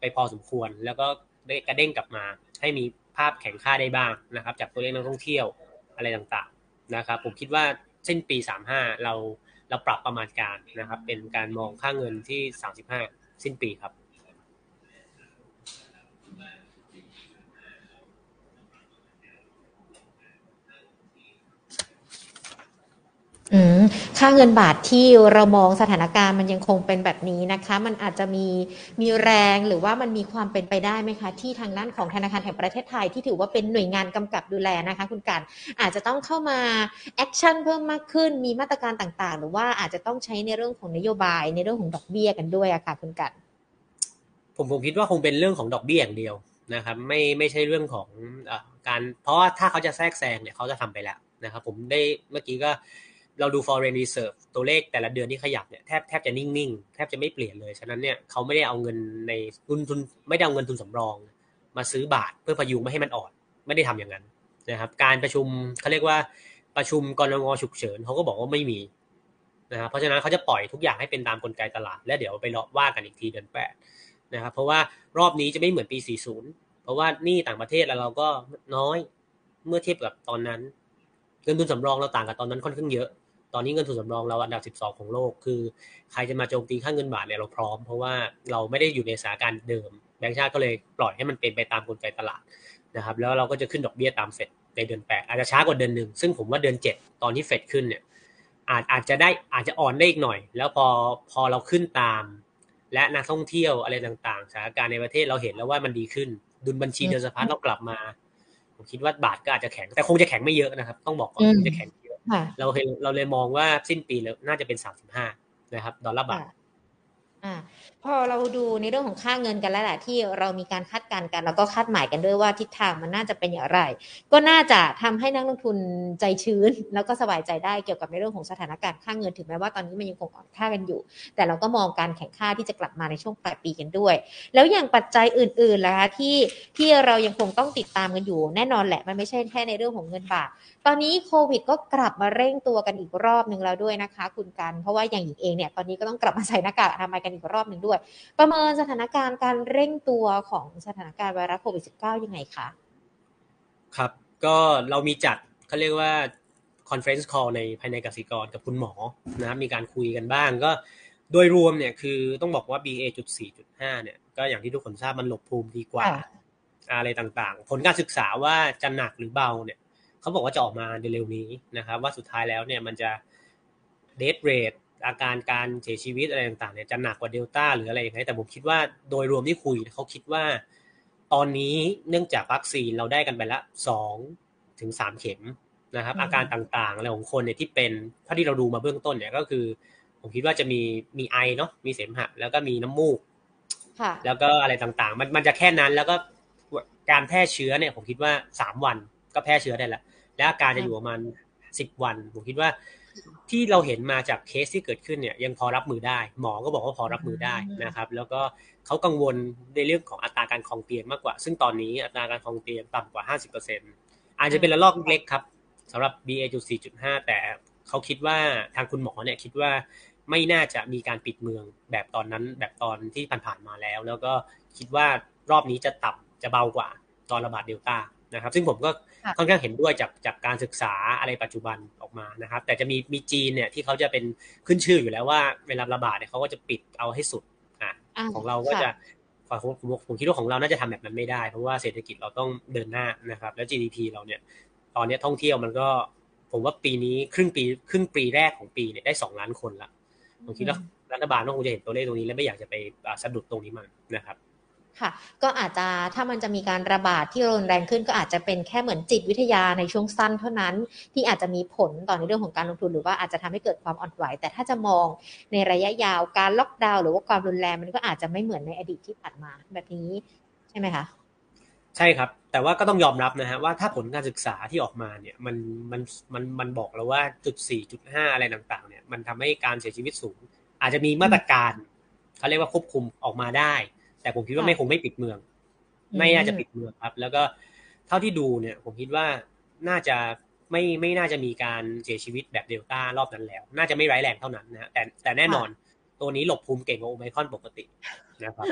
ไปพอสมควร แล้วก็ได้กระเด้งกลับมา ให้มีภาพแข็งค่าได้บ้างนะครับ จากตัวเลขนักท่องเที่ยว อะไรต่างๆนะครับผมคิดว่าเส้นปี 35 เราเราปรับประมาณการนะครับเป็นการมองค่าเงินที่ 35 สิ้นปีครับ ค อืม ค่าเงินบาทที่เรามองสถานการณ์มันยังคงเป็นแบบนี้นะคะ มันอาจจะมีมีแรงหรือว่ามันมีความเป็นไปได้ไหมคะ ที่ทางด้านของธนาคารแห่งประเทศไทยที่ถือว่าเป็นหน่วยงานกำกับดูแลนะคะ คุณการอาจจะต้องเข้ามาแอคชั่นเพิ่มมากขึ้นมีมาตรการต่างๆ หรือว่าอาจจะต้องใช้ในเรื่องของนโยบายในเรื่องของดอกเบี้ยกันด้วยอะค่ะคุณการผมผมคิดว่าคงเป็นเรื่องของดอกเบี้ยอย่างเดียวนะครับไม่ไม่ใช่เรื่องของอการเพราะว่าถ้าเขาจะแทรกแซงเนี่ยเขาจะทำไปแล้วนะครับผมได้เมื่อกี้ก็ เราดู foreign reserve ตัวเลขแต่ละเดือนที่ขยับเนี่ยแทบแทบจะนิ่งๆ แทบจะไม่เปลี่ยนเลย ฉะนั้นเนี่ยเขาไม่ได้เอาเงินในทุนทุนไม่ได้เอาเงินทุนสำรอง มาซื้อบาทเพื่อพยุงไม่ให้มันอ่อน ไม่ได้ทำอย่างนั้นนะครับ การประชุมเขาเรียกว่าประชุมกรงฉุกเฉินเขาก็บอกว่าไม่มีนะครับเพราะฉะนั้นเขาจะปล่อยทุกอย่างให้เป็นตามกลไกตลาด แล้วเดี๋ยวไปรอว่ากันอีกทีเดือนแปดนะครับเพราะว่ารอบนี้จะไม่เหมือนปี 40 เพราะว่านี่ต่างประเทศแล้วเราก็น้อยเมื่อเทียบกับตอนนั้นเงินทุนสำรองเราต่างกับตอนนั้นค่อนข้างเยอะ ตอนนี้เงินทุนสำรองเราอันดับ 12 ของโลก คือ ใครจะมาโจมตีค่าเงินบาทเนี่ยเราพร้อม เพราะว่าเราไม่ได้อยู่ในสถานการณ์เดิมแบงก์ชาติก็เลยปล่อยให้มันเป็นไปตามกลไกตลาดนะครับแล้วเราก็จะขึ้นดอกเบี้ยตามเฟดในเดือนแปดอาจจะช้ากว่าเดือนหนึ่งซึ่งผมว่าเดือนเจ็ดตอนที่เฟดขึ้นเนี่ยอาจอาจจะได้อาจจะอ่อนได้อีกหน่อย แล้วพอพอเราขึ้นตาม และนักท่องเที่ยวอะไรต่างๆสถานการณ์ในประเทศเราเห็นแล้วว่ามันดีขึ้น ดุลบัญชีเดินสะพัดเรากลับมา ผมคิดว่าบาทก็อาจจะแข็ง แต่คงจะแข็งไม่เยอะนะครับ ต้องบอกก่อนจะแข็ง เราเห็นเราเลยมองว่าสิ้นปีแล้วน่าจะเป็นสามสิบห้านะครับ ดอลลาร์บาท อ่าพอเราดูในเรื่องของค่าเงินกันแล้วแหละที่เรามีการคาดการณ์กัน แล้วก็คาดหมายกันด้วยว่าทิศทางมันน่าจะเป็นอย่างไร ก็น่าจะทำให้นักลงทุนใจชื้น แล้วก็สบายใจได้เกี่ยวกับในเรื่องของสถานการณ์ค่าเงินถึงแม้ว่าตอนนี้มันยังคงอ่อนค่ากันอยู่ แต่เราก็มองการแข่งค่าที่จะกลับมาในช่วงปลายปีกันด้วย แล้วอย่างปัจจัยอื่นๆล่ะคะที่ที่เรายังคงต้องติดตามกันอยู่ แน่นอนแหละมันไม่ใช่แค่ในเรื่องของเงินบาทตอนนี้โควิดก็กลับมาเร่งตัวกันอีกรอบหนึ่งแล้วด้วยนะคะ คุณกันเพราะว่าอย่างหญิงเองเนี่ยตอนนี้ก็ต้องกลับมาใส่หน้ากากอนามัยกันอีกรอบหนึ่งด้วย ประเมินสถานการณ์การเร่งตัวของสถานการณ์ไวรัสโควิด -19 ยังไงคะ ครับ ก็เรามีจัดเขาเรียกว่า conference call ในภายในกสิกรกับคุณหมอนะครับมีการคุยกันบ้างก็โดยรวมเนี่ยคือต้องบอกว่า BA.4.5 เนี่ยก็อย่างที่ทุกคนทราบมันหลบภูมิดีกว่าอะไรต่างๆ ผลการศึกษาว่าจะหนักหรือเบาเนี่ยเขาบอกว่าจะออกมาเร็วๆนี้นะครับ ว่าสุดท้ายแล้วเนี่ยมันจะ death rate อาการการเสียชีวิตอะไรต่างๆเนี่ยจะหนักกว่าเดลต้าหรืออะไรอย่างไรแต่ผมคิดว่าโดยรวมที่คุยเขาคิดว่า ตอนนี้เนื่องจากวัคซีนเราได้กันไปละสองถึงสามเข็มนะครับ อาการต่างๆอะไรของคนเนี่ยที่เป็นถ้าที่เราดูมาเบื้องต้นเนี่ยก็คือ ผมคิดว่าจะมีมีไอเนาะมีเสมหะ แล้วก็มีน้ำมูกแล้วก็อะไรต่างๆ มันมันจะแค่นั้นแล้วก็การแพร่เชื้อเนี่ย ผมคิดว่าสามวันก็แพร่เชื้อได้แล้วและอาการจะอยู่ประมาณสิบวัน ผมคิดว่า ที่เราเห็นมาจากเคสที่เกิดขึ้นเนี่ยยังพอรับมือได้ หมอก็บอกว่าพอรับมือได้นะครับ แล้วก็เขากังวลในเรื่องของอัตราการคลองเตียงมากกว่า ซึ่งตอนนี้อัตราการคลองเตียงต่ำกว่า 50%อาจจะเป็นระลอกเล็กครับสำหรับ BA.4.5 แต่เขาคิดว่าทางคุณหมอเนี่ยคิดว่าไม่น่าจะมีการปิดเมืองแบบตอนนั้นแบบตอนที่ผ่านๆมาแล้ว แล้วก็คิดว่ารอบนี้จะต่ำจะเบากว่าตอนระบาดเดลต้านะครับ ซึ่งผมก็ ค่อนข้างเห็นด้วยจากจากการศึกษาอะไรปัจจุบันออกมานะครับ แต่จะมีมีจีนเนี่ยที่เขาจะเป็นขึ้นชื่ออยู่แล้วว่าเวลาระบาดเนี่ยเขาก็จะปิดเอาให้สุดอะของเราก็จะผมผมคิดว่าของเราน่าจะทำแบบนั้นไม่ได้ เพราะว่าเศรษฐกิจเราต้องเดินหน้านะครับ แล้ว GDP เราเนี่ย ตอนนี้ท่องเที่ยวมันก็ ผมว่าปีนี้ครึ่งปีครึ่งปีแรกของปีเนี่ยได้สองล้านคนละผมคิดว่ารัฐบาลก็คงจะเห็นตัวเลขตรงนี้ แล้วไม่อยากจะไปสะดุดตรงนี้มันนะครับ ค่ะ ก็อาจจะถ้ามันจะมีการระบาดที่รุนแรงขึ้น ก็อาจจะเป็นแค่เหมือนจิตวิทยาในช่วงสั้นเท่านั้น ที่อาจจะมีผลต่อในเรื่องของการลงทุนหรือว่าอาจจะทำให้เกิดความอ่อนไหว แต่ถ้าจะมองในระยะยาวการล็อกดาวน์หรือว่าความรุนแรงมันก็อาจจะไม่เหมือนในอดีตที่ผ่านมาแบบนี้ใช่ไหมคะใช่ครับ แต่ว่าก็ต้องยอมรับนะฮะว่าถ้าผลการศึกษาที่ออกมาเนี่ยมันมันมันมันบอกแล้วว่าจุดสี่จุดห้าอะไรต่างๆเนี่ยมันทำให้การเสียชีวิตสูง อาจจะมีมาตรการเขาเรียกว่าควบคุมออกมาได้ แต่ผมคิดว่าไม่คงไม่ปิดเมือง ไม่น่าจะปิดเมืองครับ แล้วก็เท่าที่ดูเนี่ย ผมคิดว่าน่าจะไม่ไม่น่าจะมีการเสียชีวิตแบบเดลต้ารอบนั้นแล้ว น่าจะไม่ร้ายแรงเท่านั้นนะแต่แต่แน่นอน ตัวนี้หลบภูมิเก่งกว่าโอไมคอนปกตินะครับ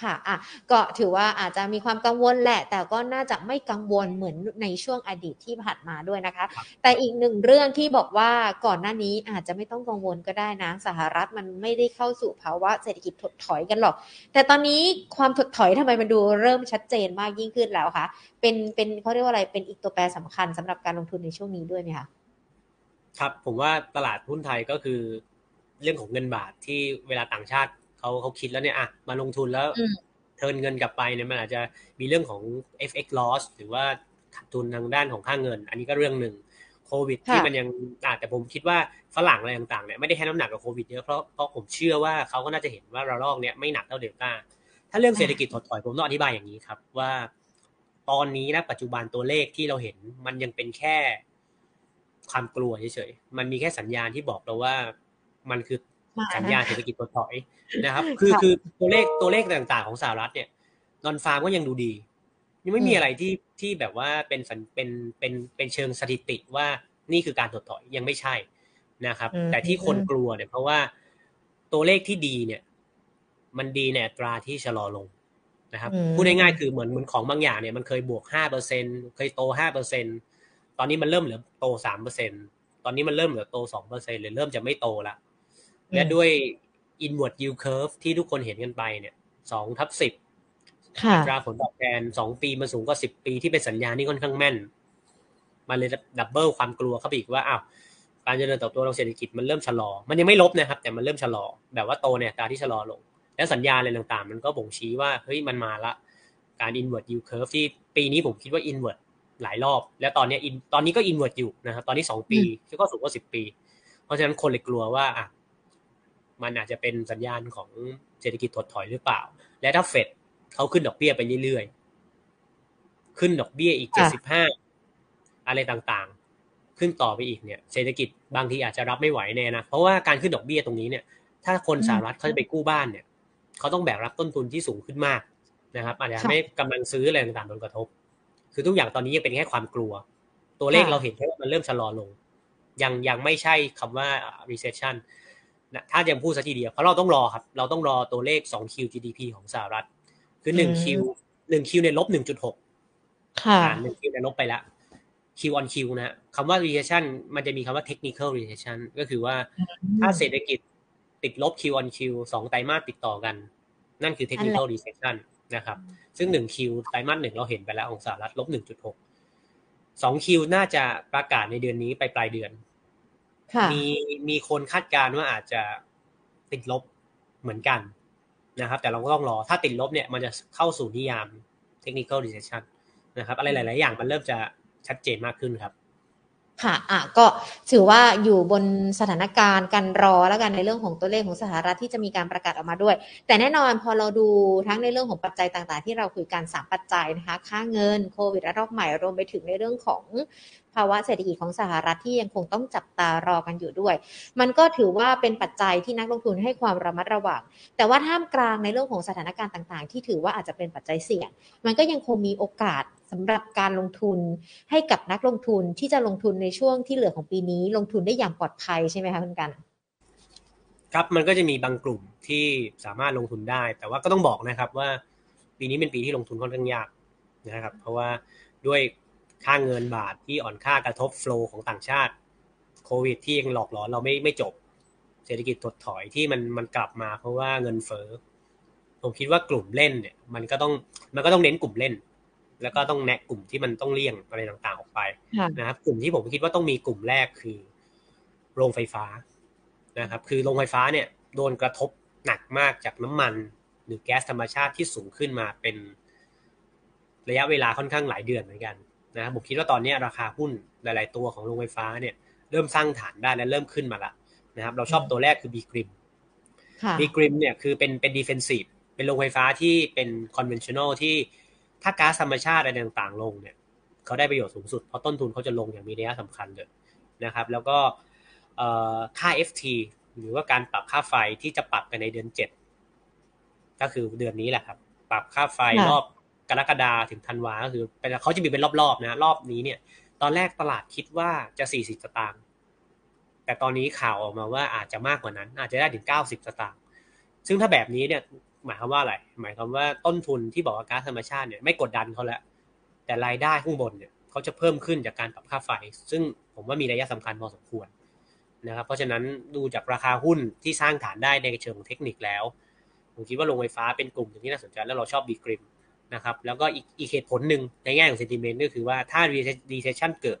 ค่ะอะก็ถือว่าอาจจะมีความกังวลแหละ แต่ก็น่าจะไม่กังวลเหมือนในช่วงอดีตที่ผ่านมาด้วยนะคะ แต่อีกหนึ่งเรื่องที่บอกว่าก่อนหน้านี้อาจจะไม่ต้องกังวลก็ได้นะสหรัฐมันไม่ได้เข้าสู่ภาวะเศรษฐกิจถดถอยกันหรอก แต่ตอนนี้ความถดถอยทำไมมันดูเริ่มชัดเจนมากยิ่งขึ้นแล้วคะเป็นเป็นเขาเรียกว่าอะไรเป็นอีกตัวแปรสำคัญสำหรับการลงทุนในช่วงนี้ด้วยไหมคะครับผมว่าตลาดหุ้นไทยก็คือ เรื่องของเงินบาทที่เวลาต่างชาติเขาเขาคิดแล้วเนี่ยอะมาลงทุนแล้วเทินเงินกลับไปเนี่ยมันอาจจะมีเรื่องของ FX loss หรือว่าขาดทุนทางด้านของค่าเงิน อันนี้ก็เรื่องหนึ่งโควิดที่มันยังอาจแต่ผมคิดว่าฝรั่งอะไรต่างๆเนี่ยไม่ได้ให้น้ำหนักกับโควิดเยอะเพราะเพราะผมเชื่อว่าเขาก็น่าจะเห็นว่าระลอกเนี้ยไม่หนักเท่าเดลต้าถ้าเรื่องเศรษฐกิจถดถอยผมต้องอธิบายอย่างนี้ครับ ว่าตอนนี้นะปัจจุบันตัวเลขที่เราเห็นมันยังเป็นแค่ความกลัวเฉยๆมันมีแค่สัญญาณที่บอกเราว่า มันคือสัญญาณเศรษฐกิจถดถอยนะครับ คือคือตัวเลขตัวเลขต่างๆของสหรัฐเนี่ยนอนฟาร์มก็ยังดูดี ยังไม่มีอะไรที่ที่แบบว่าเป็นเป็นเป็นเป็นเชิงสถิติว่านี่คือการถดถอยยังไม่ใช่นะครับ แต่ที่คนกลัวเนี่ยเพราะว่าตัวเลขที่ดีเนี่ย มันดีในอัตราที่ชะลอลงนะครับพูดง่ายๆคือเหมือนเหมือนของบางอย่างเนี่ยมันเคยบวกห้าเปอร์เซ็นเคยโตห้าเปอร์เซ็นตอนนี้มันเริ่มเหลือโตสามเปอร์เซ็นตอนนี้มันเริ่มเหลือโตสองเปอร์เซ็นหรือเริ่มจะไม่โตละ และด้วย inward yield curve ที่ทุกคนเห็นกันไปเนี่ยสองทับสิบอัตราผลตอบแทนสองปีมันสูงกว่าสิบปีที่เป็นสัญญาณที่ค่อนข้างแม่น มันเลยดับเบิลความกลัวเข้าไปอีกว่าอ้าวการเจริญเติบโตทางเศรษฐกิจมันเริ่มชะลอ มันยังไม่ลบนะครับ แต่มันเริ่มชะลอ แบบว่าโตเนี่ยตาที่ชะลอลง แล้วสัญญาอะไรต่างๆ มันก็บ่งชี้ว่าเฮ้ยมันมาละ การ inward yield curve ที่ปีนี้ผมคิดว่า inward หลายรอบ แล้วตอนนี้ตอนนี้ก็ inward อยู่นะครับ ตอนนี้สองปีก็สูงกว่าสิบปี เพราะฉะนั้นคนเลยกลัวว่าอะ มันอาจจะเป็นสัญญาณของเศรษฐกิจถดถอยหรือเปล่า และถ้าเฟดเขาขึ้นดอกเบี้ยไปเรื่อยๆ ขึ้นดอกเบี้ยอีกเจ็ดสิบห้าอะไรต่างๆ ขึ้นต่อไปอีกเนี่ยเศรษฐกิจบางทีอาจจะรับไม่ไหวแน่นะเพราะว่าการขึ้นดอกเบี้ยตรงนี้เนี่ย ถ้าคนสหรัฐเขาจะไปกู้บ้านเนี่ยเขาต้องแบกรับต้นทุนที่สูงขึ้นมากนะครับอาจจะไม่กำลังซื้ออะไรต่างๆโดนกระทบ คือทุกอย่างตอนนี้ยังเป็นแค่ความกลัว ตัวเลขเราเห็นแค่ว่ามันเริ่มชะลอลง ยังยังไม่ใช่คำว่า recession นะถ้ายังพูดสักทีเดียวเพราะเราต้องรอครับ เราต้องรอตัวเลข 2Q GDP ของสหรัฐ คือ 1Q 1Q ในลบ1.6ค่ะ1 Q ในลบไปแล้ว Q on Q นะคำว่า recession มันจะมีคำว่า technical recession ก็คือว่าถ้าเศรษฐกิจติดลบ Q on Q สองไตรมาสติดต่อกัน นั่นคือ technical recession นะครับ ซึ่ง 1Q ไตรมาสหนึ่งเราเห็นไปแล้วของสหรัฐลบ1.6 2Q น่าจะประกาศในเดือนนี้ไปปลายเดือน มีมีคนคาดการณ์ว่าอาจจะติดลบเหมือนกันนะครับ แต่เราก็ต้องรอถ้าติดลบเนี่ยมันจะเข้าสู่นิยาม technical recession นะครับ อะไรหลาย ๆ อย่างมันเริ่มจะชัดเจนมากขึ้นครับ ค่ะ อะ ก็ถือว่าอยู่บนสถานการณ์การรอแล้วกันในเรื่องของตัวเลขของสหรัฐที่จะมีการประกาศออกมาด้วย แต่แน่นอนพอเราดูทั้งในเรื่องของปัจจัยต่างๆ ที่เราคุยกันสามปัจจัยนะคะ ค่าเงินโควิดระลอกใหม่รวมไปถึงในเรื่องของภาวะเศรษฐกิจของสหรัฐที่ยังคงต้องจับตารอกันอยู่ด้วย มันก็ถือว่าเป็นปัจจัยที่นักลงทุนให้ความระมัดระวัง แต่ว่าท่ามกลางในเรื่องของสถานการณ์ต่าง ๆ ที่ถือว่าอาจจะเป็นปัจจัยเสี่ยง มันก็ยังคงมีโอกาส สำหรับการลงทุนให้กับนักลงทุนที่จะลงทุนในช่วงที่เหลือของปีนี้ ลงทุนได้อย่างปลอดภัยใช่ไหมคะคุณกันครับมันก็จะมีบางกลุ่มที่สามารถลงทุนได้ แต่ว่าก็ต้องบอกนะครับว่า ปีนี้เป็นปีที่ลงทุนค่อนข้างยากนะครับ เพราะว่าด้วยค่าเงินบาทที่อ่อนค่ากระทบโฟล์ของต่างชาติโควิด ที่ยังหลอกหลอนเราไม่ไม่จบ เศรษฐกิจถดถอยที่มันมันกลับมาเพราะว่าเงินเฟ้อผมคิดว่ากลุ่มเล่นเนี่ย มันก็ต้องมันก็ต้องเน้นกลุ่มเล่น แล้วก็ต้องแนะกลุ่มที่มันต้องเลี่ยงอะไรต่างๆออกไปนะครับ กลุ่มที่ผมคิดว่าต้องมีกลุ่มแรกคือ โรงไฟฟ้านะครับ คือโรงไฟฟ้าเนี่ยโดนกระทบหนักมากจากน้ำมัน หรือแก๊สธรรมชาติที่สูงขึ้นมาเป็น ระยะเวลาค่อนข้างหลายเดือนเหมือนกันนะผมคิดว่าตอนนี้ราคาหุ้นหลาย ๆ ตัวของโรงไฟฟ้าเนี่ย เริ่มสร้างฐานได้และเริ่มขึ้นมาละนะครับ เราชอบตัวแรกคือ B.Grimm B.Grimm เนี่ยคือเป็นเป็น defensive เป็นโรงไฟฟ้าที่เป็น conventional ที่ ถ้าก๊าซธรรมชาติอะไรต่างๆลงเนี่ยเขาได้ประโยชน์สูงสุดเพราะต้นทุนเขาจะลงอย่างมีนัยสำคัญเลยนะครับ แล้วก็ค่า FT หรือว่าการปรับค่าไฟที่จะปรับกันในเดือนเจ็ดก็คือเดือนนี้แหละครับ ปรับค่าไฟรอบกรกฎาถึงธันวาก็คือเขาจะมีเป็นรอบๆนะ รอบนี้เนี่ย ตอนแรกตลาดคิดว่าจะสี่สิบสตางค์แต่ตอนนี้ข่าวออกมาว่าอาจจะมากกว่านั้น อาจจะได้ถึงเก้าสิบสตางค์ซึ่งถ้าแบบนี้เนี่ย หมายความว่าอะไร หมายความว่าต้นทุนที่บอกว่าก๊าซธรรมชาติเนี่ยไม่กดดันเขาแล้วแต่รายได้ข้างบนเนี่ยเขาจะเพิ่มขึ้นจากการปรับค่าไฟ ซึ่งผมว่ามีนัยะสำคัญพอสมควรนะครับ เพราะฉะนั้นดูจากราคาหุ้นที่สร้างฐานได้ในเชิงเทคนิคแล้ว ผมคิดว่าโรงไฟฟ้าเป็นกลุ่มที่น่าสนใจแล้วเราชอบ B.Grimm นะครับ แล้วก็อีกอีกเหตุผลหนึ่งในแง่ของ sentiment ก็คือว่าถ้า recession เกิดก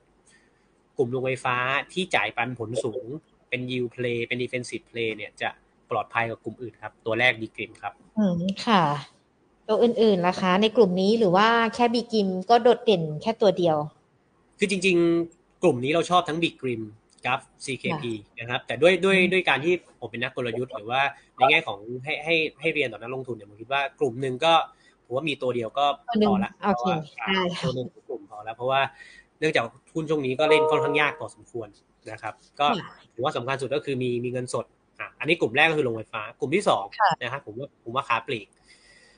กลุ่มโรงไฟฟ้าที่จ่ายปันผลสูง เป็น yield play เป็น defensive play เนี่ยจะ ปลอดภัยกว่ากลุ่มอื่นครับ ตัวแรก B.Grimm ครับ อืมค่ะ ตัวอื่นๆล่ะคะ ในกลุ่มนี้หรือว่าแค่ B.Grimm ก็โดดเด่นแค่ตัวเดียว คือจริง ๆ กลุ่มนี้เราชอบทั้งบิ๊กกริมกับ CKP นะครับแต่ด้วยด้วยด้วยการที่ผมเป็นนักกลยุทธ์หรือว่าในแง่ของให้ให้ให้เรียนต่อนักลงทุนเนี่ยผมคิดว่ากลุ่มหนึ่งก็ผมว่ามีตัวเดียวก็พอละโอเคได้ค่ะตัวหนึ่งกลุ่มพอแล้วเพราะว่าเนื่องจากหุ้นช่วงนี้ก็เล่นค่อนข้างยากพอสมควรนะครับ ก็ถือว่าสำคัญสุดก็คือมีมีเงินสด อะอันนี้กลุ่มแรกก็คือโรงไฟฟ้า กลุ่มที่สองนะครับผมว่าผมว่าค้าปลีก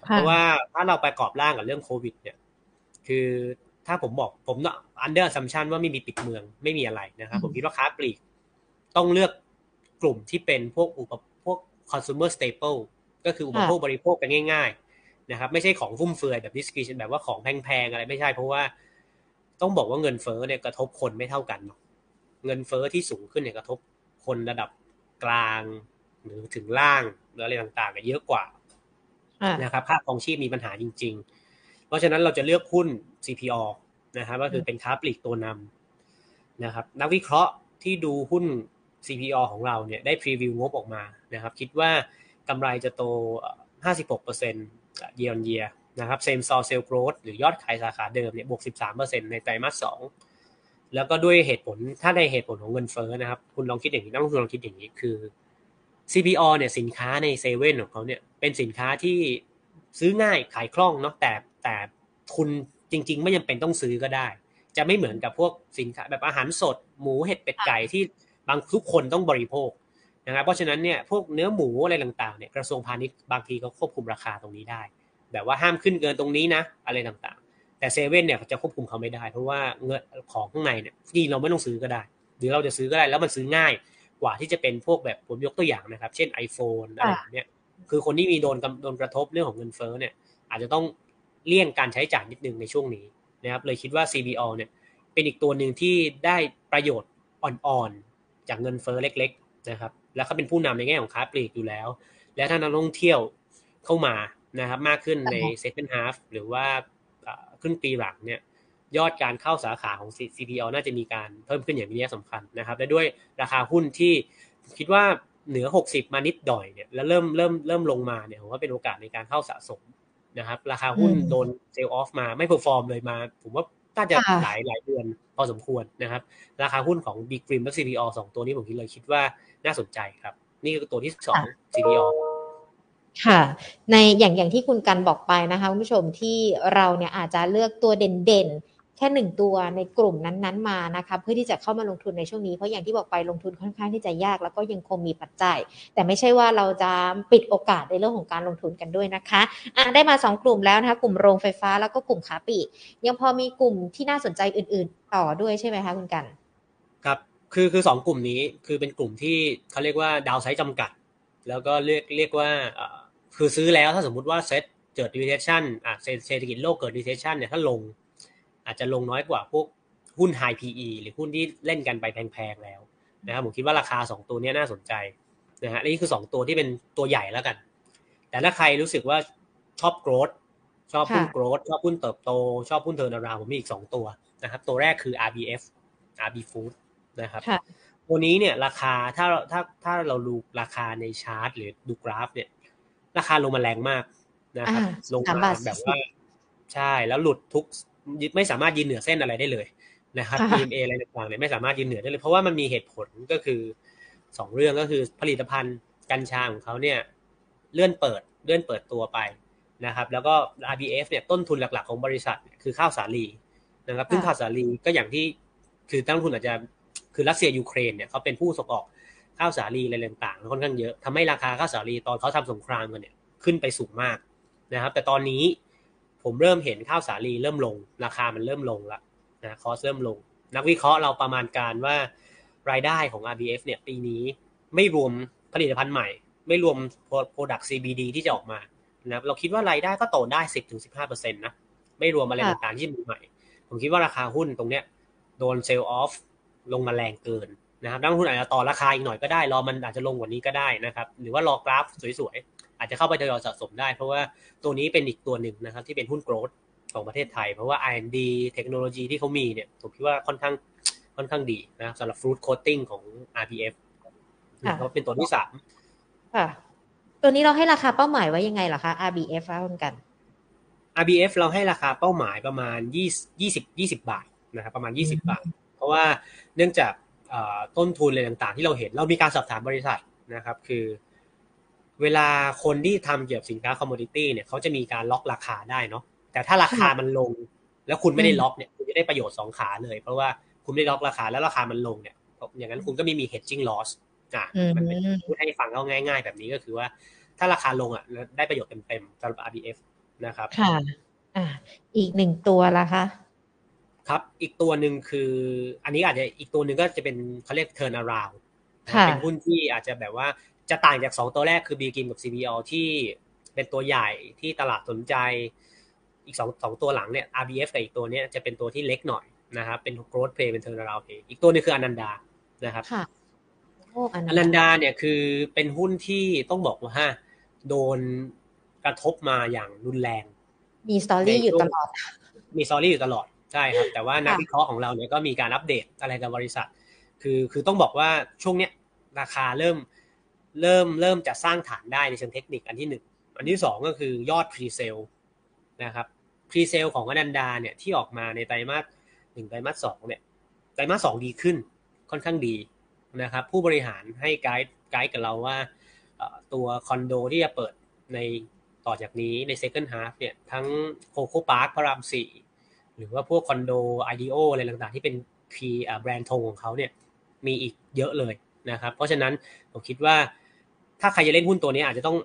เพราะว่าถ้าเราประกอบร่างกับเรื่องโควิด เนี่ย คือถ้าผมบอกผมเนาะอันเดอร์ซัมชันว่าไม่มีปิดเมืองไม่มีอะไรนะครับ ผมคิดว่าค้าปลีก ต้องเลือกกลุ่มที่เป็นพวกอุปพวก consumer staple ก็คืออุปโภคบริโภคกันง่าย ๆ นะครับ ไม่ใช่ของฟุ่มเฟือยแบบ discretion แบบว่าของแพงๆอะไรไม่ใช่ เพราะว่าต้องบอกว่าเงินเฟ้อเนี่ยกระทบคนไม่เท่ากันเนาะเงินเฟ้อที่สูงขึ้นเนี่ยกระทบคนระดับ กลาง หรือถึงล่างหรืออะไรต่างๆเยอะกว่านะครับค่าครองชีพมีปัญหาจริง ๆ เพราะฉะนั้นเราจะเลือกหุ้น CPO นะครับก็คือเป็นค้าปลีกตัวนำนะครับ นักวิเคราะห์ที่ดูหุ้น CPO ของเราเนี่ยได้พรีวิวงบออกมานะครับ คิดว่ากำไรจะโต 56% year on year นะครับ same store sale growth หรือยอดขายสาขาเดิมเนี่ยบวก 13%ในไตรมาส2 แล้วก็ด้วยเหตุผลถ้าในเหตุผลของเงินเฟ้อนะครับ คุณลองคิดอย่างนี้นักลงทุนลองคิดอย่างนี้คือ CPO เนี่ยสินค้าในเซเว่นของเขาเนี่ยเป็นสินค้าที่ซื้อง่ายขายคล่องเนาะแต่แต่คุณจริง ๆ ไม่จำเป็นต้องซื้อก็ได้ จะไม่เหมือนกับพวกสินค้าแบบอาหารสด หมูเห็ดเป็ดไก่ที่บางทุกคนต้องบริโภคนะครับเพราะฉะนั้นเนี่ยพวกเนื้อหมูอะไรต่างๆเนี่ยกระทรวงพาณิชย์บางทีเขาควบคุมราคาตรงนี้ได้ แบบว่าห้ามขึ้นเกินตรงนี้นะ อะไรต่างๆ แต่เซเว่นเนี่ยจะควบคุมเขาไม่ได้ เพราะว่าเงินของข้างในเนี่ยที่เราไม่ต้องซื้อก็ได้ หรือเราจะซื้อก็ได้แล้วมันซื้อง่ายกว่าที่จะเป็นพวกแบบผมยกตัวอย่างนะครับ เช่น iPhone อะไรเนี่ยคือคนที่มีโดนโดนกระทบเรื่องของเงินเฟ้อเนี่ยอาจจะต้องเลี่ยงการใช้จ่ายนิดนึงในช่วงนี้นะครับเลยคิดว่า CBO เนี่ยเป็นอีกตัวหนึ่งที่ได้ประโยชน์อ่อนๆจากเงินเฟ้อเล็ก ๆนะครับ แล้วเขาเป็นผู้นำในแง่ของค้าปลีกอยู่แล้ว และถ้านักท่องเที่ยวเข้ามานะครับมากขึ้นใน second half หรือว่า ครึ่งปีหลังเนี่ยยอดการเข้าสาขาของ CPALL น่าจะมีการเพิ่มขึ้นอย่างมีนัยสำคัญนะครับ และด้วยราคาหุ้นที่คิดว่าเหนือ 60 มานิดหน่อยเนี่ยแล้วเริ่มเริ่มเริ่มลงมาเนี่ยผมว่าเป็นโอกาสในการเข้าสะสมนะครับ ราคาหุ้นโดน sell off มาไม่ perform เลยมา ผมว่าน่าจะหลายหลายเดือนพอสมควรนะครับ ราคาหุ้นของ B.Grimm และ CPALL สองตัวนี้ผมคิดเลยคิดว่าน่าสนใจครับ นี่คือตัวที่สอง CPO ค่ะ ในอย่างอย่างที่คุณกันบอกไปนะคะคุณผู้ชมที่เราเนี่ยอาจจะเลือกตัวเด่นๆ แค่หนึ่งตัวในกลุ่มนั้นๆมานะคะเพื่อที่จะเข้ามาลงทุนในช่วงนี้ เพราะอย่างที่บอกไปลงทุนค่อนข้างที่จะยาก แล้วก็ยังคงมีปัจจัย แต่ไม่ใช่ว่าเราจะปิดโอกาสในเรื่องของการลงทุนกันด้วยนะคะอะได้มา 2 กลุ่มแล้วนะคะกลุ่มโรงไฟฟ้าแล้วก็กลุ่มขาปีกยังพอมีกลุ่มที่น่าสนใจอื่น ๆ ต่อด้วยใช่ไหมคะคุณกันครับคือคือสองกลุ่มนี้คือเป็นกลุ่มที่เขาเรียกว่าดาวไซต์จำกัด แล้วก็เรียกเรียกว่า คือซื้อแล้วถ้าสมมุติว่าเซ็ตเกิด recession อะเศรษฐกิจโลกเกิด recession เนี่ยถ้าลง อาจจะลงน้อยกว่าพวกหุ้น high PE หรือหุ้นที่เล่นกันไปแพงๆแล้วนะครับผมคิดว่าราคา 2 ตัวนี้น่าสนใจนะฮะนี่คือ 2 ตัวที่เป็นตัวใหญ่แล้วกัน แต่ถ้าใครรู้สึกว่าชอบ growth ชอบหุ้น growth ชอบหุ้นเติบโต ชอบหุ้นเทอร์นาราผมมีอีก 2 ตัวนะครับ ตัวแรกคือ RBF RB Food นะครับตัวนี้เนี่ยราคาถ้าถ้าถ้าเราดูราคาในชาร์ตหรือดูกราฟเนี่ย ราคาลงมาแรงมากนะครับลงมาแบบว่าใช่แล้วหลุดทุกไม่สามารถยืนเหนือเส้นอะไรได้เลยนะครับ EMA อะไรต่างๆเนี่ยไม่สามารถยืนเหนือได้เลย เพราะว่ามันมีเหตุผลก็คือสองเรื่องก็คือผลิตภัณฑ์กัญชาของเขาเนี่ย เลื่อนเปิดเลื่อนเปิดตัวไปนะครับ แล้วก็ RBF เนี่ยต้นทุนหลักๆของบริษัทคือข้าวสาลีนะครับซึ่งข้าวสาลีก็อย่างที่คือตั้งทุนอาจจะคือรัสเซียยูเครนเนี่ยเขาเป็นผู้ส่งออก ข้าวสาลีอะไรต่างๆค่อนข้างเยอะทำให้ราคาข้าวสาลีตอนเขาทำสงครามกันเนี่ยขึ้นไปสูงมากนะครับ แต่ตอนนี้ผมเริ่มเห็นข้าวสาลีเริ่มลง ราคามันเริ่มลงละนะคอสเริ่มลง นักวิเคราะห์เราประมาณการว่ารายได้ของ RBF เนี่ยปีนี้ไม่รวมผลิตภัณฑ์ใหม่ ไม่รวม Product CBD ที่จะออกมานะเราคิดว่ารายได้ก็โตได้ 10-15%นะไม่รวมอะไรต่างๆที่มีใหม่ ผมคิดว่าราคาหุ้นตรงเนี้ยโดนเซลล์ออฟลงมาแรงเกิน นะครับนักลงทุนอาจจะต่อราคาอีกหน่อยก็ได้ รอมันอาจจะลงกว่านี้ก็ได้นะครับ หรือว่ารอกราฟสวยๆ อาจจะเข้าไปทยอยสะสมได้ เพราะว่าตัวนี้เป็นอีกตัวหนึ่งนะครับที่เป็นหุ้นโกรดของประเทศไทย เพราะว่า R&D เทคโนโลยีที่เขามีเนี่ยผมคิดว่าค่อนข้างค่อนข้างดีนะสำหรับ fruit coating ของ RPF ก็เป็นตัวที่สามค่ะตัวนี้เราให้ราคาเป้าหมายไว้ยังไงล่ะคะ RBF คะคุณกัน RBF เราให้ราคาเป้าหมายประมาณยี่ยี่สิบยี่สิบาทนะครับประมาณยี่สิบาท เพราะว่าเนื่องจาก ต้นทุนอะไรต่างๆ ที่เราเห็นเรามีการสอบถามบริษัทนะครับ คือเวลาคนที่ทำเกี่ยวกับสินค้าคอมมดิตี้เนี่ยเขาจะมีการล็อกราคาได้เนาะแต่ถ้าราคามันลง แล้วคุณไม่ได้ล็อกเนี่ยคุณจะได้ประโยชน์สองขาเลย เพราะว่าคุณไม่ได้ล็อกราคาแล้วราคามันลงเนี่ยอย่างนั้นคุณก็ไม่มี hedging loss อ่ามันเป็นพูดให้ฟังเอาง่าย ๆ แบบนี้ก็คือว่า ถ้าราคาลงอะได้ประโยชน์เต็มๆสำหรับ RBF นะครับค่ะอ่าอีกหนึ่งตัวละคะ ครับ อีกตัวหนึ่งคือ อันนี้อาจจะอีกตัวหนึ่งก็จะเป็นเขาเรียก turn around เป็นหุ้นที่อาจจะแบบว่าจะต่างจากสองตัวแรกคือ b ีกิมกับ CBO ที่เป็นตัวใหญ่ที่ตลาดสนใจอีกสองสองตัวหลังเนี่ย RBF กับอีกตัวเนี้ยจะเป็นตัวที่เล็กหน่อยนะครับ เป็น growth play เป็น turn around play อีกตัวนึงคืออนันดานะครับอนันดาเนี่ยคือเป็นหุ้นที่ต้องบอกว่าโดนกระทบมาอย่างรุนแรง มีสตอรี่อยู่ตลอด มีสตอรี่อยู่ตลอด ใช่ครับ แต่ว่านักวิเคราะห์ของเราเนี่ยก็มีการอัปเดตอะไรกับบริษัท คือคือต้องบอกว่าช่วงเนี้ยราคาเริ่มเริ่มเริ่มจะสร้างฐานได้ในเชิงเทคนิคอันที่หนึ่งอันที่สองก็คือยอด presale นะครับ presale ของอนันดาเนี่ยที่ออกมาในไตรมาสหนึ่งไตรมาสสองเนี่ยไตรมาสสองดีขึ้นค่อนข้างดีนะครับผู้บริหารให้ guide guide กับเราว่าตัวคอนโดที่จะเปิดในต่อจากนี้ใน second half เนี่ยทั้ง Coco Parc พระรามสี่ หรือว่าพวกคอนโด Ideo อะไรต่างๆ ที่เป็นkey brand ธงของเขาเนี่ยมีอีกเยอะเลยนะครับเพราะฉะนั้นผมคิดว่าถ้าใครจะเล่นหุ้นตัวนี้อาจจะต้อง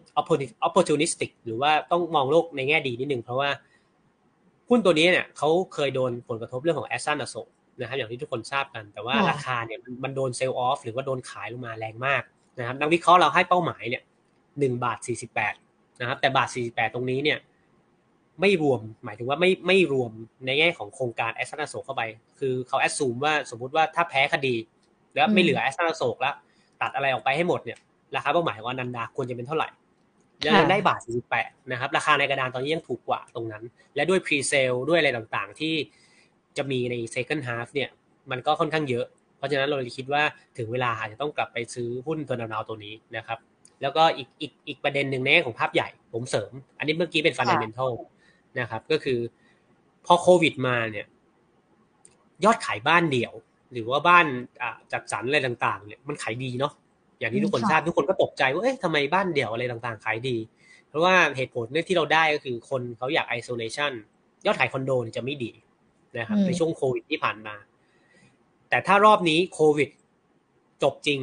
opportunistic หรือว่าต้องมองโลกในแง่ดีนิดนึง เพราะว่าหุ้นตัวนี้เนี่ยเขาเคยโดนผลกระทบเรื่องของ Ashton อโศกนะครับอย่างที่ทุกคนทราบกัน แต่ว่าราคาเนี่ยมันโดน sell off หรือว่าโดนขายลงมาแรงมากนะครับนักวิเคราะห์เราให้เป้าหมายเนี่ยหนึ่งบาทสี่สิบแปดนะครับแต่บาทสี่สิบแปดตรงนี้เนี่ย ไม่รวม หมายถึงว่าไม่ไม่รวมในแง่ของโครงการ Ashton อโศกเข้าไป คือเขา assume ว่าสมมุติว่าถ้าแพ้คดี แล้วไม่เหลือ Ashton อโศกแล้วตัดอะไรออกไปให้หมดเนี่ยราคาเป้าหมายของอนันดาควรจะเป็นเท่าไหร่ยังได้บาท48นะครับ ราคาในกระดานตอนนี้ยังถูกกว่าตรงนั้น และด้วย presale ด้วยอะไรต่างๆ ที่จะมีใน second half เนี่ย มันก็ค่อนข้างเยอะ เพราะฉะนั้นเราเลยคิดว่าถึงเวลาอาจจะต้องกลับไปซื้อหุ้นตัวนาตัวนี้นะครับ แล้วก็อีกอีกอีกประเด็นหนึ่งในของภาพใหญ่ผมเสริม อันนี้เมื่อกี้เป็นฟันเดเมนทัล นะครับ ก็คือพอโควิดมาเนี่ย ยอดขายบ้านเดี่ยว หรือว่าบ้านจัดสรรอะไรต่างๆ เนี่ยมันขายดีเนาะอย่างที่ทุกคนทราบทุกคนก็ตกใจว่าเอ๊ะทำไมบ้านเดี่ยวอะไรต่างๆ ขายดี เพราะว่าเหตุผลที่เราได้ก็คือคนเขาอยากไอโซเลชันยอดขายคอนโดจะไม่ดีนะครับในช่วงโควิดที่ผ่านมา แต่ถ้ารอบนี้โควิดจบจริง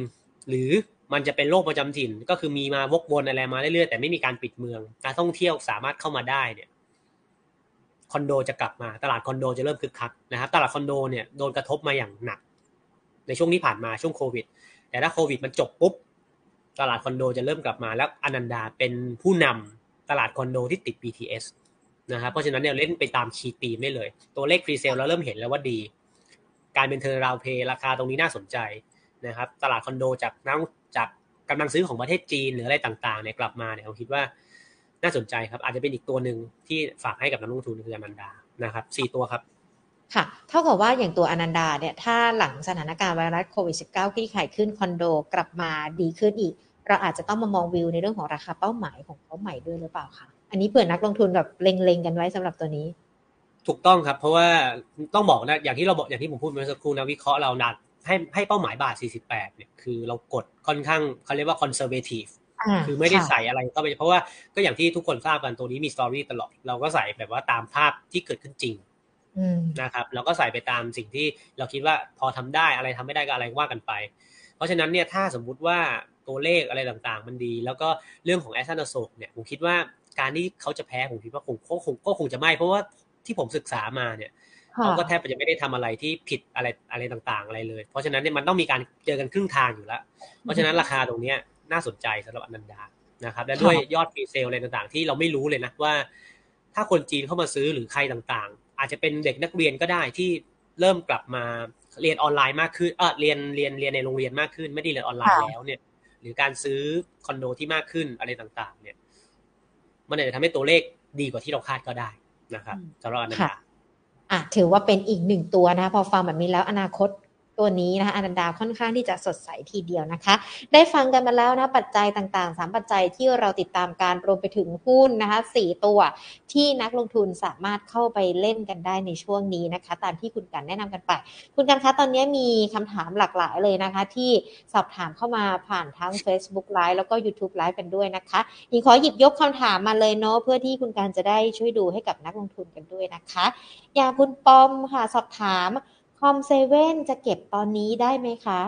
หรือมันจะเป็นโรคประจำถิ่น ก็คือมีมากวนอะไรมาเรื่อยๆแต่ไม่มีการปิดเมืองนักท่องเที่ยวสามารถเข้ามาได้เนี่ยค อนโดจะกลับมาตลาดคอนโดจะเริ่มคึกคักนะครับตลาดคอนโดเนี่ยโดนกระทบมาอย่างหนัก ในช่วงที่ผ่านมาช่วงโควิด แต่ถ้าโควิดมันจบปุ๊บตลาดคอนโดจะเริ่มกลับมาแล้วอนันดาเป็นผู้นำตลาดคอนโดที่ติด BTS นะครับเพราะฉะนั้นเนี่ยเล่นไปตาม key theme ได้เลย ตัวเลข presale เราเริ่มเห็นแล้วว่าดี การเป็นเทอร์ราวเพย์ราคาตรงนี้น่าสนใจนะครับตลาดคอนโดจากนักจากกำลังซื้อของประเทศจีนหรืออะไรต่างๆเนี่ยกลับมาเนี่ยผมคิดว่า น่าสนใจครับ อาจจะเป็นอีกตัวหนึ่งที่ฝากให้กับนักลงทุนคืออนันดานะครับสี่ตัวครับค่ะเท่ากับว่าอย่างตัวอนันดาเนี่ยถ้าหลังสถานการณ์ไวรัสโควิด -19 ที่ขายขึ้นคอนโดกลับมาดีขึ้นอีก เราอาจจะต้องมามองวิวในเรื่องของราคาเป้าหมายของเขาใหม่ด้วยหรือเปล่าคะอันนี้เผื่อนักลงทุนแบบเล็งๆกันไว้สำหรับตัวนี้ ถูกต้องครับเพราะว่าต้องบอกนะอย่างที่เราบอกอย่างที่ผมพูดเมื่อสักครู่นักวิเคราะห์เรานัดให้ให้เป้าหมายบาท 48เนี่ยคือเรากดค่อนข้างเขาเรียกว่าค อนเซอร์เวทีฟคือไม่ได้ใส่อะไรก็ไปเพราะว่าก็อย่างที่ทุกคนทราบกันตัวนี้มี story ตลอด เราก็ใส่แบบว่าตามภาพที่เกิดขึ้นจริงนะครับเราก็ใส่ไปตามสิ่งที่เราคิดว่าพอทำได้อะไรทำไม่ได้ก็อะไรว่ากันไป เพราะฉะนั้นเนี่ยถ้าสมมุติว่าตัวเลขอะไรต่างๆ มันดี แล้วก็เรื่องของ Ashton อโศกเนี่ยผมคิดว่าการที่เขาจะแพ้ผมคิดว่าคงก็คงก็คงจะไม่ เพราะว่าที่ผมศึกษามาเนี่ยเขาก็แทบจะไม่ได้ทำอะไรที่ผิดอะไรอะไรต่างๆ อะไรเลย เพราะฉะนั้นเนี่ยมันต้องมีการเจอกันครึ่งทางอยู่แล้ว เพราะฉะนั้นราคาตรงเนี้ย น่าสนใจสำหรับอนันดานะครับ และด้วยยอด presale อะไรต่างๆ ที่เราไม่รู้เลยนะว่า ถ้าคนจีนเข้ามาซื้อหรือใครต่างๆ อาจจะเป็นเด็กนักเรียนก็ได้ที่เริ่มกลับมาเรียนออนไลน์มากขึ้นเออเรียนเรียนเรียนในโรงเรียนมากขึ้น ไม่ได้เรียนออนไลน์แล้วเนี่ย หรือการซื้อคอนโดที่มากขึ้นอะไรต่างๆ เนี่ย มันอาจจะทำให้ตัวเลขดีกว่าที่เราคาดก็ได้นะครับสำหรับอนันดาอะถือว่าเป็นอีกหนึ่งตัวนะ พอฟังแบบนี้แล้วอนาคต ตัวนี้นะคะอนันดาค่อนข้างที่จะสดใสทีเดียวนะคะ ได้ฟังกันมาแล้วนะปัจจัยต่างๆ 3 ปัจจัยที่เราติดตามการรวมไปถึงหุ้นนะคะ4ตัวที่นักลงทุนสามารถเข้าไปเล่นกันได้ในช่วงนี้นะคะ ตามที่คุณกันแนะนำกันไป คุณกันคะตอนนี้มีคำถามหลากหลายเลยนะคะ ที่สอบถามเข้ามาผ่านทั้ง Facebook Live แล้วก็ YouTube Live กันด้วยนะคะยิงขอหยิบยกคำถามมาเลยเนาะเพื่อที่คุณการจะได้ช่วยดูให้กับนักลงทุนกันด้วยนะคะ อย่างคุณปอมค่ะสอบถาม อมเซเว่นจะเก็บตอนนี้ได้ไหมคะ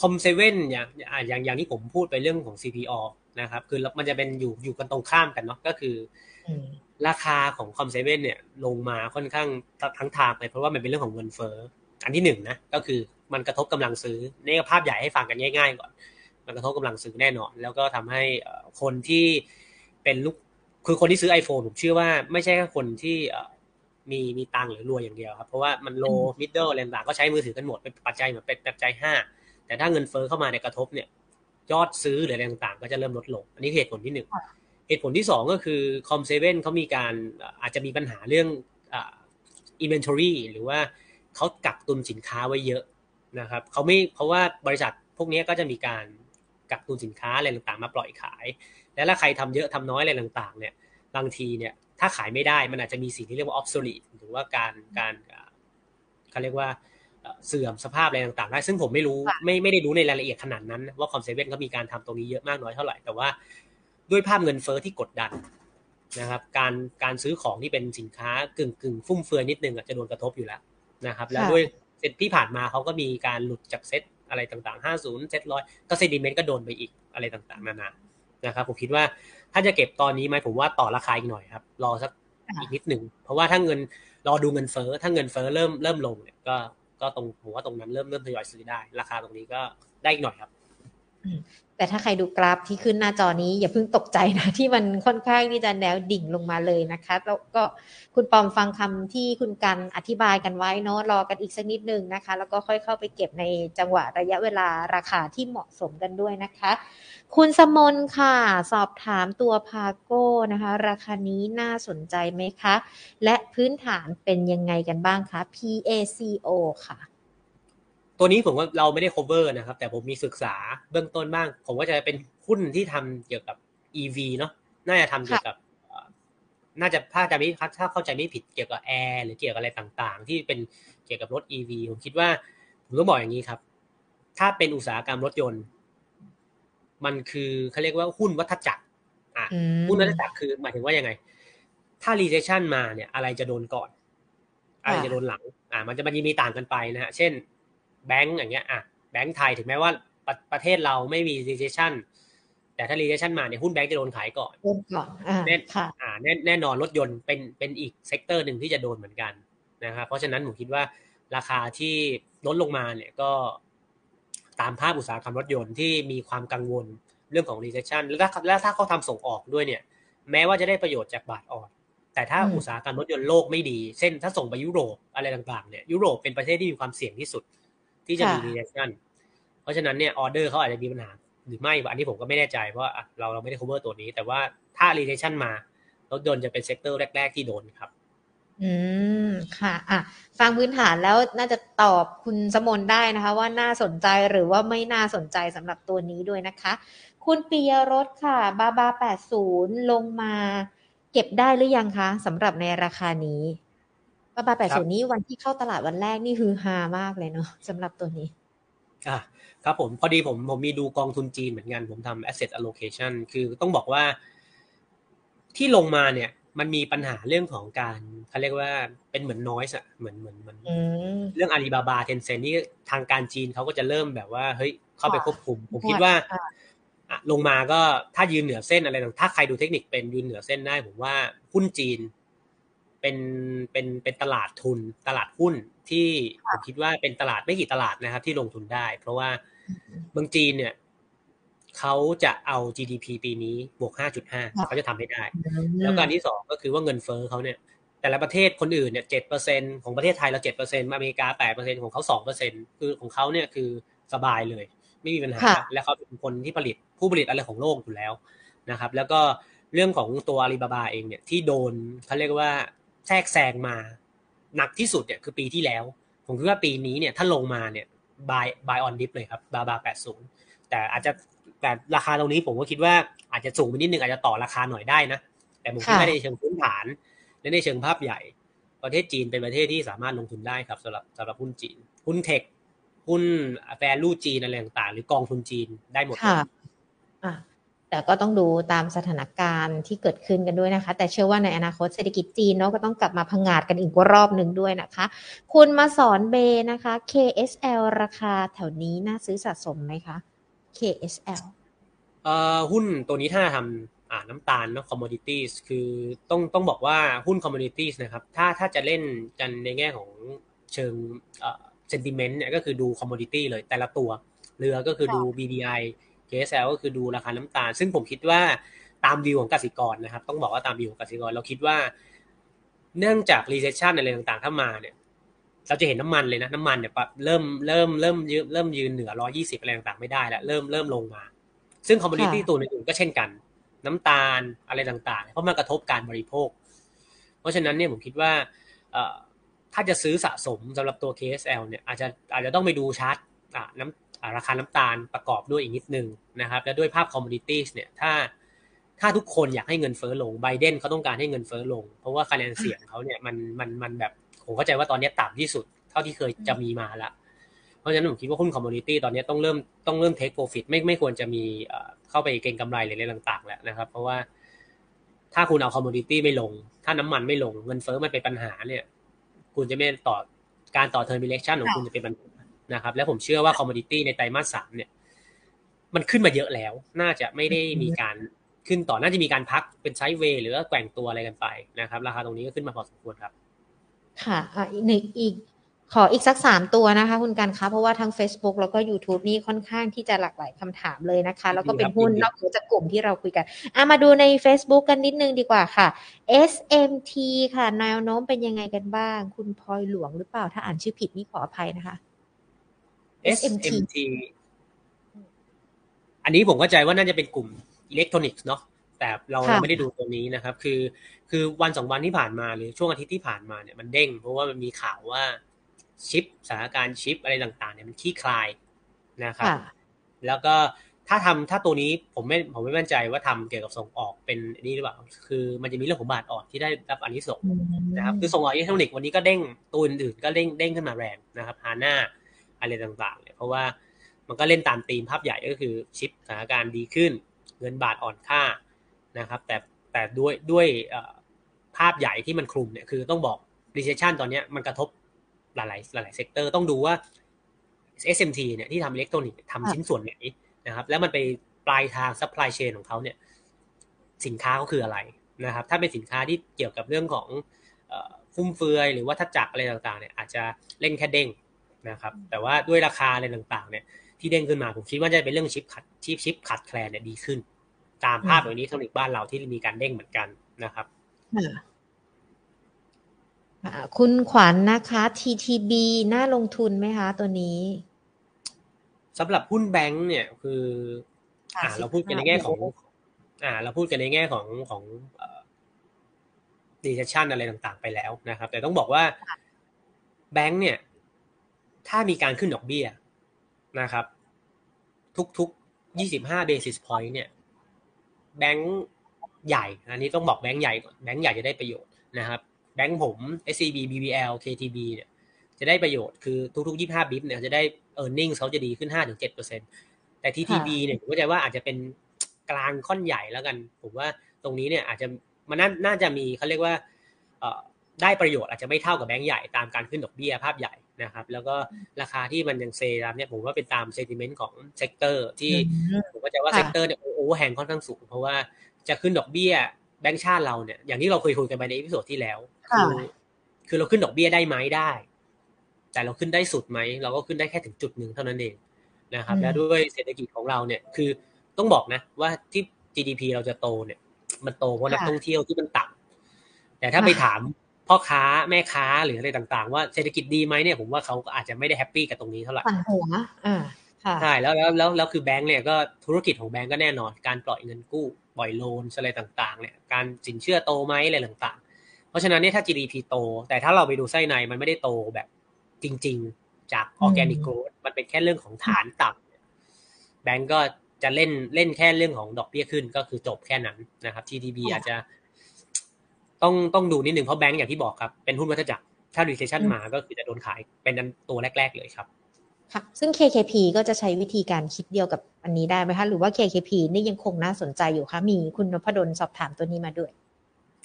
คอมเซเว่นอย่างอย่างอย่างที่ผมพูดไปเรื่องของ CPO นะครับ คือมันจะเป็นอยู่อยู่กันตรงข้ามกันเนาะก็คือราคาของคอมเซเว่นเนี่ยลงมาค่อนข้างทั้งทางเลยเพราะว่ามันเป็นเรื่องของเงินเฟ้ออันที่หนึ่งนะก็คือมันกระทบกำลังซื้อนี่ภาพใหญ่ให้ฟังกันง่าย ๆ ก่อน มันกระทบกำลังซื้อแน่นอน แล้วก็ทำให้คนที่เป็นลูกคือคนที่ซื้อ iPhone ผมเชื่อว่าไม่ใช่แค่คนที่ มีมีตังหรือรวยอย่างเดียวครับ เพราะว่ามันโลมิดเดิลอะไรต่างก็ใช้มือถือกันหมดเป็นปัจจัยเหมือนเป็นปัจจัยห้าแต่ถ้าเงินเฟ้อเข้ามาในกระทบเนี่ย ยอดซื้อหรืออะไรต่างๆ ก็จะเริ่มลดลง อันนี้เหตุผลที่หนึ่งเหตุผลที่สองก็คือ Com7เขามีการอาจจะมีปัญหาเรื่อง inventory หรือว่าเขากักตุนสินค้าไว้เยอะนะครับเขาไม่เพราะว่าบริษัทพวกนี้ก็จะมีการกักตุนสินค้าอะไรต่างๆ มาปล่อยขาย แล้วถ้าใครทำเยอะทำน้อยอะไรต่างๆ เนี่ยบางทีเนี่ย ถ้าขายไม่ได้มันอาจจะมีสิ่งที่เรียกว่า obsolete หรือว่าการการเขาเรียกว่าเสื่อมสภาพอะไรต่างๆได้ ซึ่งผมไม่รู้ไม่ไม่ได้รู้ในรายละเอียดขนาดนั้น ว่า Com7เขามีการทำตรงนี้เยอะมากน้อยเท่าไหร่ แต่ว่าด้วยภาพเงินเฟอ้อที่กดดันนะครับ การการซื้อของที่เป็นสินค้ากึ่งกึ่งฟุ่มเฟือยนิดนึงจะโดนกระทบอยู่แล้วนะครับ แล้วด้วยเซตที่ผ่านมาเขาก็มีการหลุดจากเซตอะไรต่างๆ 50 เซตร้อยก็เซดิเมนต์ก็โดนไปอีกอะไรต่างๆ นานา นะครับ ผมคิดว่า ถ้าจะเก็บตอนนี้ไหมผมว่าต่อราคาอีกหน่อยครับ รอสักอีกนิดหนึ่งเพราะว่าถ้าเงินรอดูเงินเฟ้อถ้าเงินเฟ้อเริ่มเริ่มลงเนี่ยก็ก็ตรงผมว่าตรงนั้นเริ่มเริ่มทยอยซื้อได้ ราคาตรงนี้ก็ได้อีกหน่อยครับ แต่ถ้าใครดูกราฟที่ขึ้นหน้าจอนี้อย่าเพิ่งตกใจนะที่มันค่อนข้างที่จะแนวดิ่งลงมาเลยนะคะ แล้วก็คุณปอมฟังคำที่คุณกันอธิบายกันไว้เนาะรอกันอีกสักนิดนึงนะคะ แล้วก็ค่อยเข้าไปเก็บในจังหวะระยะเวลาราคาที่เหมาะสมกันด้วยนะคะ คุณสมนค่ะ สอบถามตัวพาโก้นะคะ ราคานี้น่าสนใจไหมคะ และพื้นฐานเป็นยังไงกันบ้างคะ PACO ค่ะ ตัวนี้ผมว่าเราไม่ได้ cover นะครับ แต่ผมมีศึกษาเบื้องต้นบ้าง ผมก็จะเป็นหุ้นที่ทำเกี่ยวกับ EV เนาะน่าจะทำเกี่ยวกับน่าจะถ้าจะไม่ถ้าเข้าใจไม่ผิดเกี่ยวกับแอร์หรือเกี่ยวกับอะไรต่างๆ ที่เป็นเกี่ยวกับรถ EV ผมคิดว่า ผมต้องบอกอย่างนี้ครับ ถ้าเป็นอุตสาหกรรมรถยนต์ มันคือเขาเรียกว่าหุ้นวัฏจักรอะหุ้นวัฏจักรคือหมายถึงว่ายังไง ถ้า recession มาเนี่ย อะไรจะโดนก่อนอะไรจะโดนหลัง อ่า มันจะมันมีต่างกันไปนะฮะ เช่น แบงก์อย่างเงี้ยอะแบงก์ไทยถึงแม้ว่าประประเทศเราไม่มี recession แต่ถ้า recession มาเนี่ยหุ้นแบงก์จะโดนขายก่อนก่อนแน่อ่าแน่แน่นอนรถยนต์เป็นเป็นอีก sector หนึ่งที่จะโดนเหมือนกันนะครับเพราะฉะนั้นผมคิดว่าราคาที่ลดลงมาเนี่ยก็ตามภาพอุตสาหกรรมรถยนต์ที่มีความกังวลเรื่องของ recession แล้วถ้าแล้วถ้าเขาทำส่งออกด้วยเนี่ย แม้ว่าจะได้ประโยชน์จากบาทอ่อน แต่ถ้าอุตสาหกรรมรถยนต์โลกไม่ดี เช่นถ้าส่งไปยุโรปอะไรต่างๆเนี่ยยุโรปเป็นประเทศที่มีความเสี่ยงที่สุด ที่จะมี recession เพราะฉะนั้นเนี่ยออเดอร์เขาอาจจะมีปัญหาหรือไม่อันนี้ผมก็ไม่แน่ใจเพราะเราเราไม่ได้ cover ตัวนี้ แต่ว่าถ้า recession มารถยนต์จะเป็น sector แรก ๆ ที่โดนครับ อืมค่ะอะ ฟังพื้นฐานแล้วน่าจะตอบคุณสมนได้นะคะ ว่าน่าสนใจหรือว่าไม่น่าสนใจสำหรับตัวนี้ด้วยนะคะ คุณปียรถค่ะ บาบาแปดศูนย์ลงมา เก็บได้หรือยังคะสำหรับในราคานี้ ปาบาแปดศูนย์นี้วันที่เข้าตลาดวันแรกนี่คือฮามากเลยเนาะสำหรับตัวนี้อะครับผมพอดีผมผมมีดูกองทุนจีนเหมือนกันผมทำ asset allocation คือต้องบอกว่าที่ลงมาเนี่ย มันมีปัญหาเรื่องของการเขาเรียกว่าเป็นเหมือนน้อยส์อะเหมือนเหมือนเหมือนเรื่องอาลีบาบาเทนเซนนี่ทางการจีนเขาก็จะเริ่มแบบว่าเฮ้ยเข้าไปควบคุม ผมคิดว่าลงมาก็ถ้ายืนเหนือเส้นอะไรต่างถ้าใครดูเทคนิคเป็นยืนเหนือเส้นได้ ผมว่าหุ้นจีน เป็นเป็นเป็นตลาดทุนตลาดหุ้นที่ผมคิดว่าเป็นตลาดไม่กี่ตลาดนะครับ ที่ลงทุนได้ เพราะว่าเมืองจีนเนี่ยเขาจะเอา GDP ปีนี้บวก 5.5 เขาจะทำให้ได้ แล้วการที่สองก็คือว่าเงินเฟ้อเขาเนี่ย แต่ละประเทศคนอื่นเนี่ยเจ็ดเปอร์เซ็นของประเทศไทยเราเจ็ดเปอร์เซ็นอเมริกาแปดเปอร์เซ็นของเขาสองเปอร์เซ็นคือของเขาเนี่ยคือสบายเลย ไม่มีปัญหา และเขาเป็นคนที่ผลิตผู้ผลิตอะไรของโลกอยู่แล้วนะครับ แล้วก็เรื่องของตัวอาลีบาบาเองเนี่ยที่โดนเขาเรียกว่า แทรกแซงมาหนักที่สุดเนี่ยคือปีที่แล้ว ผมคิดว่าปีนี้เนี่ยถ้าลงมาเนี่ย buy buy on dip เลยครับบาบาแปดศูนย์แต่อาจจะแต่ราคาตรงนี้ผมก็คิดว่าอาจจะสูงไปนิดนึงอาจจะต่อราคาหน่อยได้นะ แต่ผมคิดว่าในเชิงพื้นฐาน และในเชิงภาพใหญ่ ประเทศจีนเป็นประเทศที่สามารถลงทุนได้ครับสำหรับสำหรับหุ้นจีน หุ้นเทคหุ้นแฟร์ลู่จีนอะไรต่างๆ หรือกองทุนจีนได้หมดค่ะอะ แต่ก็ต้องดูตามสถานการณ์ที่เกิดขึ้นกันด้วยนะคะ แต่เชื่อว่าในอนาคตเศรษฐกิจจีนเนาะก็ต้องกลับมาพังงาดกันอีกรอบหนึ่งด้วยนะคะ คุณมาสอนเบนะคะ KSL ราคาแถวนี้น่าซื้อสะสมไหมคะ KSL เอ่อหุ้นตัวนี้ถ้าทำอ่าน้ำตาลเนาะ commodities คือต้องต้องบอกว่าหุ้น commodities นะครับถ้าถ้าจะเล่นกันในแง่ของเชิงเอ่อ sentiment เนี่ยก็คือดู commodity เลยแต่ละตัว เรือก็คือดู BDI KSL ก็คือดูราคาน้ำตาล ซึ่งผมคิดว่าตามวิวของกสิกรนะครับ ต้องบอกว่าตามวิวของกสิกร เราคิดว่า เนื่องจาก recession อะไรต่างๆ ถ้ามาเนี่ย เราจะเห็นน้ำมันเลยนะ น้ำมันเนี่ยเริ่มเริ่มเริ่มยืนเริ่มยืนเหนือ120อะไรต่างๆไม่ได้แล้วเริ่มเริ่มลงมา ซึ่ง commodity ตัวอื่นๆก็เช่นกัน น้ำตาลอะไรต่างๆ เพราะมันกระทบการบริโภค เพราะฉะนั้นเนี่ยผมคิดว่าถ้าจะซื้อสะสมสำหรับตัว KSL เนี่ยอาจจะอาจจะต้องไปดูชาร์ตน้ำ ราคาน้ำตาลประกอบด้วยอีกนิดนึงนะครับ และด้วยภาพ commodity เนี่ยถ้าถ้าทุกคนอยากให้เงินเฟ้อลงไบเดนเขาต้องการให้เงินเฟ้อลง เพราะว่าคะแนนเสียงเขาเนี่ยมันมันมันแบบผมเข้าใจว่าตอนนี้ต่ำที่สุด เท่าที่เคยจะมีมาละเพราะฉะนั้นผมคิดว่าหุ้น commodity ตอนนี้ต้องเริ่มต้องเริ่ม take profit ไม่ไม่ควรจะมีเข้าไปเก็งกำไรหรืออะไรต่างๆ แล้วนะครับ เพราะว่าถ้าคุณเอา commodity ไม่ลง ถ้าน้ำมันไม่ลงเงินเฟ้อมันเป็นปัญหาเนี่ย คุณจะไม่ต่อการต่อ termination ของคุณจะเป็นปัญหา นะครับแล้วผมเชื่อว่า commodity ในไตรมาสสามเนี่ย มันขึ้นมาเยอะแล้ว น่าจะไม่ได้มีการขึ้นต่อน่าจะมีการพักเป็น sideway หรือว่าแกว่งตัวอะไรกันไปนะครับ ราคาตรงนี้ก็ขึ้นมาพอสมควรครับค่ะอะอีกหนึ่งอีกขออีกสักสามตัวนะคะ คุณกันคะเพราะว่าทั้ง Facebook แล้วก็ YouTube นี่ค่อนข้างที่จะหลากหลายคำถามเลยนะคะ แล้วก็เป็นหุ้นนอกจากกลุ่มที่เราคุยกันอะมาดูใน Facebook กันนิดนึงดีกว่าค่ะ SMT ค่ะแนวโน้มเป็นยังไงกันบ้าง คุณพลอยหลวงหรือเปล่าถ้าอ่านชื่อผิดนี่ขออภัยนะคะ SMT อันนี้ผมเข้าใจว่าน่าจะเป็นกลุ่มอิเล็กทรอนิกส์เนาะแต่เราไม่ได้ดูตัวนี้นะครับ คือ คือวันสองวันที่ผ่านมาหรือช่วงอาทิตย์ที่ผ่านมาเนี่ยมันเด้ง เพราะว่ามันมีข่าวว่าชิปสถานการณ์ชิปอะไรต่างๆเนี่ยมันขี้คลายนะครับแล้วก็ถ้าทำถ้าตัวนี้ผมไม่ผมไม่มั่นใจว่าทำเกี่ยวกับส่งออกเป็นนี่หรือเปล่า คือมันจะมีเรื่องของบาทอ่อนที่ได้รับอันนี้ส่งนะครับคือส่งออกอิเล็กทรอนิกส์วันนี้ก็เด้งตัวอื่นๆก็เด้งเด้งขึ้นมาแรงนะครับฮาน่า อะไรต่างๆเนี่ยเพราะว่ามันก็เล่นตามธีมภาพใหญ่ก็คือชิปสถานการณ์ดีขึ้น เงินบาทอ่อนค่านะครับ แต่แต่ด้วยด้วยภาพใหญ่ที่มันคลุมเนี่ยคือต้องบอก recession ตอนนี้มันกระทบหลายๆหลาย sector ต้องดูว่า SMT เนี่ยที่ทำอิเล็กทรอนิกส์ทำชิ้นส่วนไหนนะครับ แล้วมันไปปลายทาง supply chain ของเขาเนี่ย สินค้าเขาคืออะไรนะครับ ถ้าเป็นสินค้าที่เกี่ยวกับเรื่องของฟุ่มเฟือยหรือว่าถ้าจักอะไรต่างๆเนี่ยอาจจะเล่นแค่เด้ง นะครับ แต่ว่าด้วยราคาอะไรต่างๆ เนี่ยที่เด้งขึ้นมาผมคิดว่าจะเป็นเรื่องชิปขัดชิปชิปขัดแคลนเนี่ยดีขึ้น ตามภาพแบบนี้เทคนิคบ้านเราที่มีการเด้งเหมือนกันนะครับคุณขวัญนนะคะ TTB น่าลงทุนไหมคะตัวนี้สำหรับหุ้นแบงค์เนี่ยคือ อ่า เราพูดกันในแง่ของ อ่า เราพูดกันในแง่ของของdecision อะไรต่างๆ ไปแล้วนะครับ แต่ต้องบอกว่าแบงค์เนี่ย ถ้ามีการขึ้นดอกเบี้ยนะครับ ทุกๆยี่สิบห้า basis point เนี่ย แบงค์ใหญ่ อันนี้ต้องบอกแบงค์ใหญ่ก่อนแบงค์ใหญ่จะได้ประโยชน์นะครับ แบงก์ผม SCB BBL KTB เนี่ยจะได้ประโยชน์คือทุกๆ 25 bip เนี่ยจะได้ e a r n i n g เขาจะดีขึ้น 5-7%แต่ TTB เนี่ยผมก็จะว่าอาจจะเป็นกลางค่อนใหญ่แล้วกัน ผมว่าตรงนี้เนี่ยอาจจะมันน่าจะมีเขาเรียกว่าได้ประโยชน์อาจจะไม่เท่ากับแบงก์ใหญ่ตามการขึ้นดอกเบี้ยภาพใหญ่ นะครับ แล้วก็ราคาที่มันยังเซตามเนี่ยผมว่าเป็นตาม sentiment ของ sector ที่ผมก็จะว่า sector เนี่ย overhang ค่อนข้างสูง เพราะว่าจะขึ้นดอกเบี้ยแบงก์ชาติเราเนี่ยอย่างที่เราเคยคุยกันไปใน episode ที่แล้วคือคือเราขึ้นดอกเบี้ยได้ไหมได้ แต่เราขึ้นได้สุดไหมเราก็ขึ้นได้แค่ถึงจุดหนึ่งเท่านั้นเองนะครับ และด้วยเศรษฐกิจของเราเนี่ยคือต้องบอกนะว่าที่ GDP เราจะโตเนี่ย มันโตเพราะนักท่องเที่ยวที่มันต่ำแต่ถ้าไปถาม พ่อค้าแม่ค้าหรืออะไรต่างๆ ว่าเศรษฐกิจดีไหมเนี่ยผมว่าเขาอาจจะไม่ได้แฮปปี้กับตรงนี้เท่าไหร่ปั่นหัวอ่าใช่แล้วแล้วแล้วแล้วคือแบงก์เนี่ยก็ธุรกิจของแบงก์ก็แน่นอน การปล่อยเงินกู้ปล่อยโลนอะไรต่างๆเนี่ยการสินเชื่อโตไหมอะไรต่างๆ เพราะฉะนั้นเนี่ยถ้า GDP โต แต่ถ้าเราไปดูไส้ในมันไม่ได้โตแบบจริง ๆ จากออร์แกนิกโกรดมันเป็นแค่เรื่องของฐานต่ำแบงก์ก็จะเล่นเล่นแค่เรื่องของดอกเบี้ยขึ้นก็คือจบแค่นั้นนะครับ TDB อาจจะ ต้องต้องดูนิดหนึ่งเพราะแบงก์อย่างที่บอกครับเป็นหุ้นวัฏจักรถ้า recession มาก็คือจะโดนขายเป็นตัวแรก ๆ เลยครับค่ะซึ่ง KKP ก็จะใช้วิธีการคิดเดียวกับอันนี้ได้ไหมคะ หรือว่า KKP นี่ยังคงน่าสนใจอยู่คะมีคุณนพดลสอบถามตัวนี้มาด้วย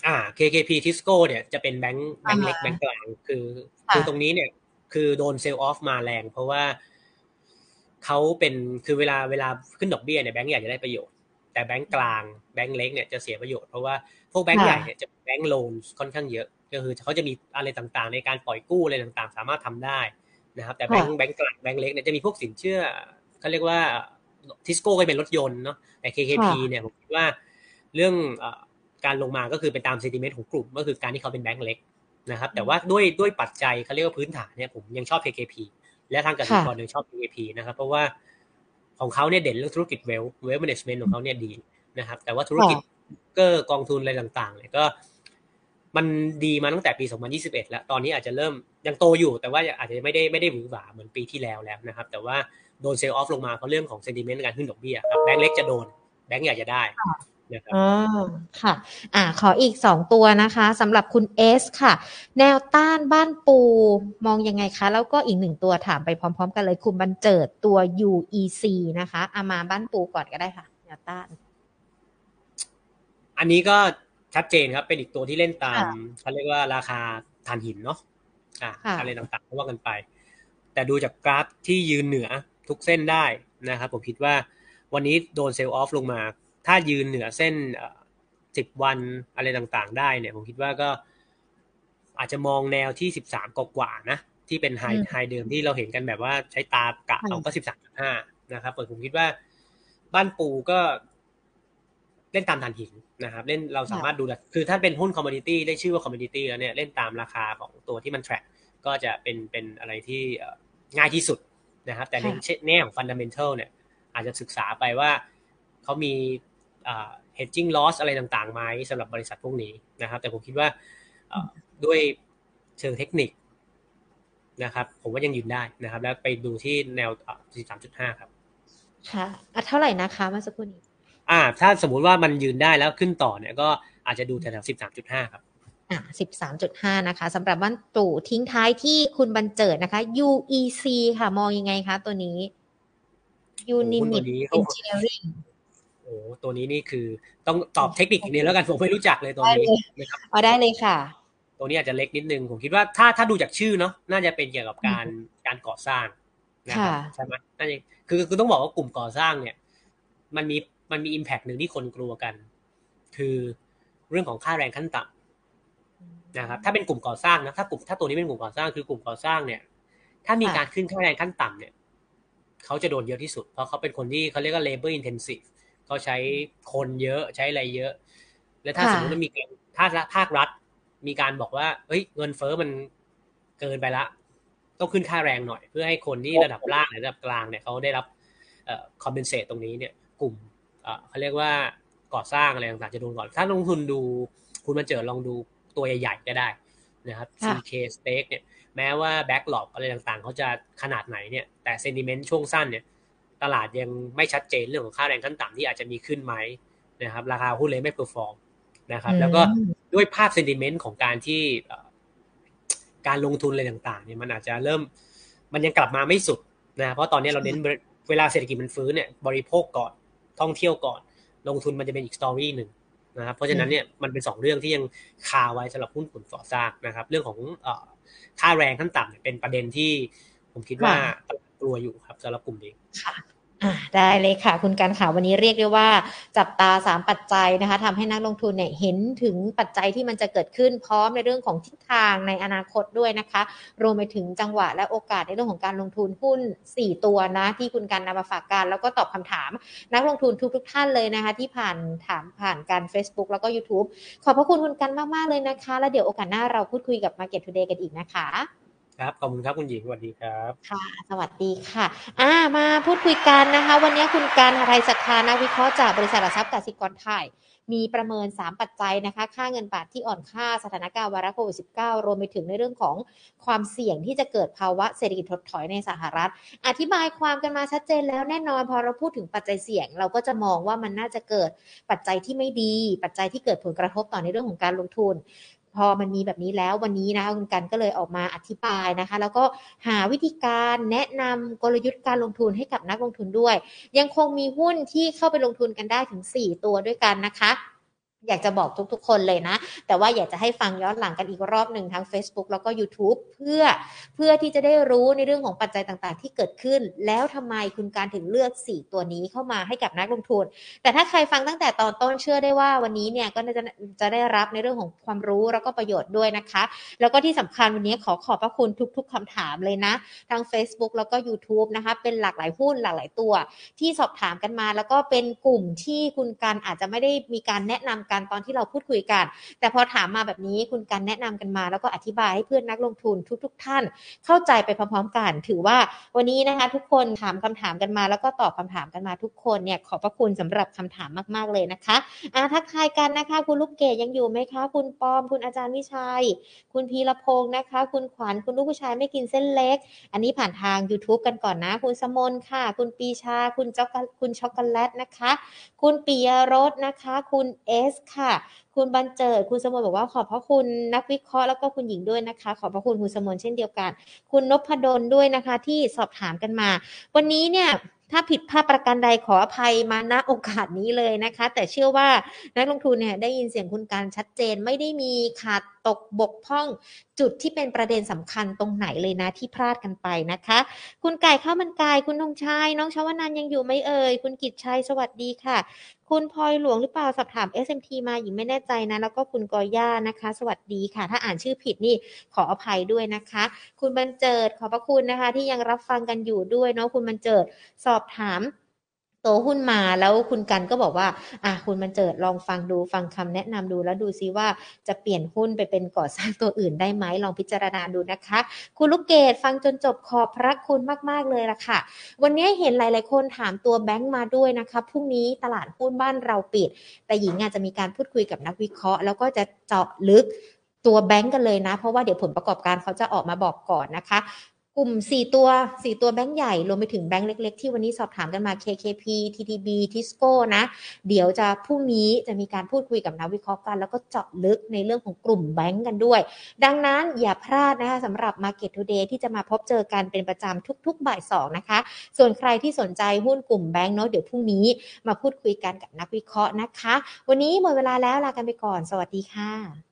อ่า KKP Tisco เนี่ยจะเป็นแบงค์แบงค์เล็กแบงค์กลางคือคือตรงนี้เนี่ยคือโดน sell off มาแรง เพราะว่าเขาเป็นคือเวลาเวลาขึ้นดอกเบี้ยเนี่ยแบงค์ใหญ่จะได้ประโยชน์ แต่แบงค์กลางแบงค์เล็กเนี่ยจะเสียประโยชน์เพราะว่า พวกแบงค์ใหญ่เนี่ยจะ bank loan ค่อนข้างเยอะก็คือเขาจะมีอะไรต่างๆ ในการปล่อยกู้อะไรต่างๆ สามารถทำได้นะครับ แต่แบงค์แบงค์กลางแบงค์เล็กเนี่ยจะมีพวกสินเชื่อเขาเรียกว่าทิสโก้ก็เป็นรถยนต์เนาะแต่ KKP เนี่ยผมคิดว่าเรื่องการลงมาก็คือเป็นตาม sentiment ของกลุ่ม ก็คือการที่เขาเป็นแบงค์เล็กนะครับ แต่ว่าด้วยด้วยปัจจัยเขาเรียกว่าพื้นฐานเนี่ยผมยังชอบ KKP และทางการเงินกรหนึ่งชอบ KKP นะครับ เพราะว่าของเขาเนี่ยเด่นเรื่องธุรกิจ wealth wealth management ของเขาเนี่ยดีนะครับ แต่ว่าธุรกิจ เกอร์กองทุนอะไรต่างๆเนี่ยก็ มันดีมาตั้งแต่ปี 2021 แล้ว ตอนนี้อาจจะเริ่มยังโตอยู่ แต่ว่าอาจจะไม่ได้ไม่ได้หวือหวาเหมือนปีที่แล้วแล้วนะครับ แต่ว่าโดน sell off ลงมาเพราะเรื่องของ sentiment การขึ้นดอกเบี้ยครับแบงก์เล็กจะโดนแบงก์ใหญ่จะได้นะครับอ๋อค่ะ อ่า ขออีกสองตัวนะคะสำหรับคุณเอสค่ะ แนวต้านบ้านปูมองยังไงคะ แล้วก็อีกหนึ่งตัวถามไปพร้อม ๆ กันเลย คุณบันเจิดตัว UEC นะคะ อามาบ้านปูก่อนก็ได้ค่ะ แนวต้าน อันนี้ก็ชัดเจนครับ เป็นอีกตัวที่เล่นตามเขาเรียกว่าราคาถ่านหินเนาะอ่าอะไรต่างๆว่ากันไป แต่ดูจากกราฟที่ยืนเหนือทุกเส้นได้นะครับ ผมคิดว่าวันนี้โดน sell off ลงมา ถ้ายืนเหนือเส้นสิบวันอะไรต่างๆ ได้เนี่ย ผมคิดว่าก็อาจจะมองแนวที่สิบสามกว่าๆนะ ที่เป็น high high เดิมที่เราเห็นกันแบบว่าใช้ตากะเอาก็สิบสามห้านะครับผมคิดว่าบ้านปูก็ เล่นตามถ่านหินนะครับ เล่นเราสามารถดูได้คือถ้าเป็นหุ้น commodity ได้ชื่อว่า commodity แล้วเนี่ยเล่นตามราคาของตัวที่มัน trackก็จะเป็นเป็นอะไรที่ง่ายที่สุดนะครับ แต่ในแง่ของฟันดัมเบลทัลเนี่ย อาจจะศึกษาไปว่าเขามี hedging loss อะไรต่างๆไหมสำหรับบริษัทพวกนี้นะครับ แต่ผมคิดว่าด้วยเชิงเทคนิคนะครับ ผมว่ายังยืนได้นะครับ แล้วไปดูที่แนว 13.5 ครับ ค่ะอะเท่าไหร่นะคะเมื่อสักครู่นี้ อ่า ถ้าสมมุติว่ามันยืนได้แล้วขึ้นต่อเนี่ยก็อาจจะดูแถวๆ13.5ครับอ่า13.5นะคะสำหรับบ้านตู่ทิ้งท้ายที่คุณบรรเจิดนะคะ UEC ค่ะมองยังไงคะตัวนี้ Unimit Engineering โอ้ตัวนี้นี่คือต้องตอบเทคนิคอีกนิดแล้วกันผมไม่รู้จักเลยตัวนี้นะครับเอาได้เลยค่ะ ตัวนี้อาจจะเล็กนิดนึงผมคิดว่าถ้าถ้าดูจากชื่อเนาะน่าจะเป็นเกี่ยวกับการการก่อสร้างนะครับใช่ไหมน่าจะคือคือต้องบอกว่ากลุ่มก่อสร้างเนี่ย มันมี มันมีอิมแพกหนึ่งที่คนกลัวกัน คือเรื่องของค่าแรงขั้นต่ำนะครับ ถ้าเป็นกลุ่มก่อสร้างนะถ้ากลุ่มถ้าตัวนี้เป็นกลุ่มก่อสร้างคือกลุ่มก่อสร้างเนี่ย ถ้ามีการขึ้นค่าแรงขั้นต่ำเนี่ยเขาจะโดนเยอะที่สุด เพราะเขาเป็นคนที่เขาเรียกว่า labor intensive เขาใช้คนเยอะใช้อะไรเยอะ แล้วถ้าสมมติว่ามีการภาคภาครัฐ มีการบอกว่าเฮ้ย เงินเฟ้อมันเกินไปละต้องขึ้นค่าแรงหน่อย เพื่อให้คนที่ระดับล่างหรือระดับกลางเนี่ยเขาได้รับเอ่อ compensate ตรงนี้เนี่ย กลุ่ม เอ่อเขาเรียกว่าก่อสร้างอะไรต่างๆจะโดนก่อนถ้าลงทุนดูคุณมาเจอลองดูตัวใหญ่ๆก็ได้นะครับ CK STEC เนี่ยแม้ว่า backlog อะไรต่างๆเขาจะขนาดไหนเนี่ยแต่ sentiment ช่วงสั้นเนี่ยตลาดยังไม่ชัดเจนเรื่องของค่าแรงขั้นต่ำที่อาจจะมีขึ้นไหมนะครับราคาหุ้นเลยไม่ perform นะครับ แล้วก็ด้วยภาพ sentiment ของการที่การลงทุนอะไรต่างๆเนี่ยมันอาจจะเริ่มมันยังกลับมาไม่สุดนะเพราะตอนนี้เราเน้นเวลาเศรษฐกิจมันฟื้นเนี่ยบริโภคก่อน ท่องเที่ยวก่อน ลงทุนมันจะเป็นอีกสตอรี่หนึ่งนะครับเพราะฉะนั้นเนี่ยมันเป็นสองเรื่องที่ยังคาไว้สำหรับหุ้นกลุ่มก่อสร้างนะครับ เรื่องของค่าแรงขั้นต่ำเป็นประเด็นที่ผมคิดว่ากลัวอยู่ครับสำหรับกลุ่มนี้ค่ะ ได้เลยค่ะ คุณการข่าววันนี้เรียกได้ว่า จับตาสามปัจจัยนะคะทำให้นักลงทุนเนี่ยเห็นถึงปัจจัยที่มันจะเกิดขึ้นพร้อมในเรื่องของทิศทางในอนาคตด้วยนะคะ รวมไปถึงจังหวะและโอกาสในเรื่องของการลงทุนหุ้น 4 ตัวนะ ที่คุณการนำมาฝากกันแล้วก็ตอบคำถาม นักลงทุนทุกๆทท่านเลยนะคะ ที่ผ่านถามผ่านการ Facebook แล้วก็ YouTube ขอบพระคุณคุณกันมากๆเลยนะคะ แล้วเดี๋ยวโอกาสหน้าเราพูดคุยกับ Market Today กันอีกนะคะ ครับขอบคุณครับคุณหญิงสวัสดีครับค่ะ สวัสดีค่ะ อ่ามาพูดคุยกันนะคะ วันนี้คุณการหทัยศรัทธานักวิเคราะห์จากบริษัทหลักทรัพย์กสิกรไทยมีประเมิน 3 ปัจจัยนะคะ ค่าเงินบาทที่อ่อนค่าสถานการณ์วาระโควิด -19 รวมไปถึงในเรื่องของความเสี่ยงที่จะเกิดภาวะเศรษฐกิจถดถอยในสหรัฐ อธิบายความกันมาชัดเจนแล้วแน่นอนพอเราพูดถึงปัจจัยเสี่ยง เราก็จะมองว่ามันน่าจะเกิดปัจจัยที่ไม่ดี ปัจจัยที่เกิดผลกระทบต่อในเรื่องของการลงทุน พอมันมีแบบนี้แล้ววันนี้นะคะคุณกันก็เลยออกมาอธิบายนะคะ แล้วก็หาวิธีการแนะนำกลยุทธ์การลงทุนให้กับนักลงทุนด้วย ยังคงมีหุ้นที่เข้าไปลงทุนกันได้ถึง 4 ตัวด้วยกันนะคะ อยากจะบอกทุกๆ คนเลยนะ แต่ว่าอยากจะให้ฟังย้อนหลังกันอีกรอบหนึ่งทั้ง Facebook แล้วก็ YouTube เพื่อเพื่อที่จะได้รู้ในเรื่องของปัจจัยต่างๆ ที่เกิดขึ้น แล้วทำไมคุณการถึงเลือก 4 ตัวนี้เข้ามาให้กับนักลงทุน แต่ถ้าใครฟังตั้งแต่ตอนต้นเชื่อได้ว่าวันนี้เนี่ยก็จะจะได้รับในเรื่องของความรู้แล้วก็ประโยชน์ด้วยนะคะ แล้วก็ที่สำคัญวันนี้ขอขอบพระคุณทุก ๆคำถามเลยนะทั้ง Facebook แล้วก็ YouTube นะคะเป็นหลากหลายหุ้นหลากหลายตัว ที่สอบถามกันมา แล้วก็เป็นกลุ่มที่คุณการอาจจะไม่ได้มีการแนะนำกันตอนที่เราพูดคุยกัน แต่พอถามมาแบบนี้คุณการแนะนำกันมา แล้วก็อธิบายให้เพื่อนนักลงทุนทุกๆท่าน เข้าใจไปพร้อมๆกัน ถือว่าวันนี้นะคะ ทุกคนถามคำถามกันมา แล้วก็ตอบคำถามกันมาทุกคนเนี่ยขอบพระคุณสำหรับคำถามมากๆเลยนะคะอ่าทักทายกันนะคะ คุณลูกเกดยังอยู่ไหมคะ คุณปอม คุณอาจารย์วิชัย คุณพีรพงศ์นะคะ คุณขวัญคุณลูกผู้ชายไม่กินเส้นเล็ก อันนี้ผ่านทาง YouTube กันก่อนนะ คุณสมนค่ะ คุณปีชา คุณจ็อกคุณช็อกโกแลตนะคะ คุณปิยรสนะคะ คุณเอสค่ะ คุณบันเจิด คุณสมนบอกว่าขอบพระคุณนักวิเคราะห์แล้วก็คุณหญิงด้วยนะคะ ขอบพระคุณคุณสมนเช่นเดียวกัน คุณนพดลด้วยนะคะที่สอบถามกันมา วันนี้เนี่ยถ้าผิดพลาดประการใดขออภัยมาณโอกาสนี้เลยนะคะ แต่เชื่อว่านักลงทุนเนี่ยได้ยินเสียงคุณการชัดเจนไม่ได้มีขาดตกบกพร่อง จุดที่เป็นประเด็นสำคัญตรงไหนเลยนะที่พลาดกันไปนะคะ คุณไก่ข้าวมันไก่คุณนงชัยน้องชาวนันยังอยู่ไหมเอ่ย คุณกิจชัยสวัสดีค่ะ คุณพลอยหลวงหรือเปล่าสอบถาม SMT มาหญิงไม่แน่ใจนะ แล้วก็คุณกอย่านะคะ สวัสดีค่ะ ถ้าอ่านชื่อผิดนี่ขออภัยด้วยนะคะ คุณบรรเจิดขอบพระคุณนะคะ ที่ยังรับฟังกันอยู่ด้วยเนาะคุณบรรเจิดสอบถาม โตหุ้นมาแล้วคุณกันก็บอกว่า อะคุณบรรเจิดลองฟังดูฟังคำแนะนำดูแล้วดูซิว่าจะเปลี่ยนหุ้นไปเป็นก่อสร้างตัวอื่นได้ไหมลองพิจารณาดูนะคะ คุณลูกเกดฟังจนจบขอบพระคุณมาก ๆ เลยละค่ะ วันนี้เห็นหลาย ๆ คนถามตัวแบงค์มาด้วยนะคะพรุ่งนี้ตลาดหุ้นบ้านเราปิด แต่หญิงอาจจะมีการพูดคุยกับนักวิเคราะห์ แล้วก็จะเจาะลึกตัวแบงก์กันเลยนะ เพราะว่าเดี๋ยวผลประกอบการเขาจะออกมาบอกก่อนนะคะ กลุ่ม 4 ตัว 4 ตัวแบงก์ใหญ่ รวมไปถึงแบงก์เล็ก ๆ ที่วันนี้สอบถามกันมา KKP TTB Tisco นะ เดี๋ยวจะพรุ่งนี้จะมีการพูดคุยกับนักวิเคราะห์กัน แล้วก็เจาะลึกในเรื่องของกลุ่มแบงก์กันด้วย ดังนั้นอย่าพลาดนะคะสำหรับ Market Today ที่จะมาพบเจอกันเป็นประจำทุกๆบ่ายสองนะคะ ส่วนใครที่สนใจหุ้นกลุ่มแบงก์เนาะเดี๋ยวพรุ่งนี้มาพูดคุยกันกับนักวิเคราะห์นะคะ วันนี้หมดเวลาแล้วลากันไปก่อน สวัสดีค่ะ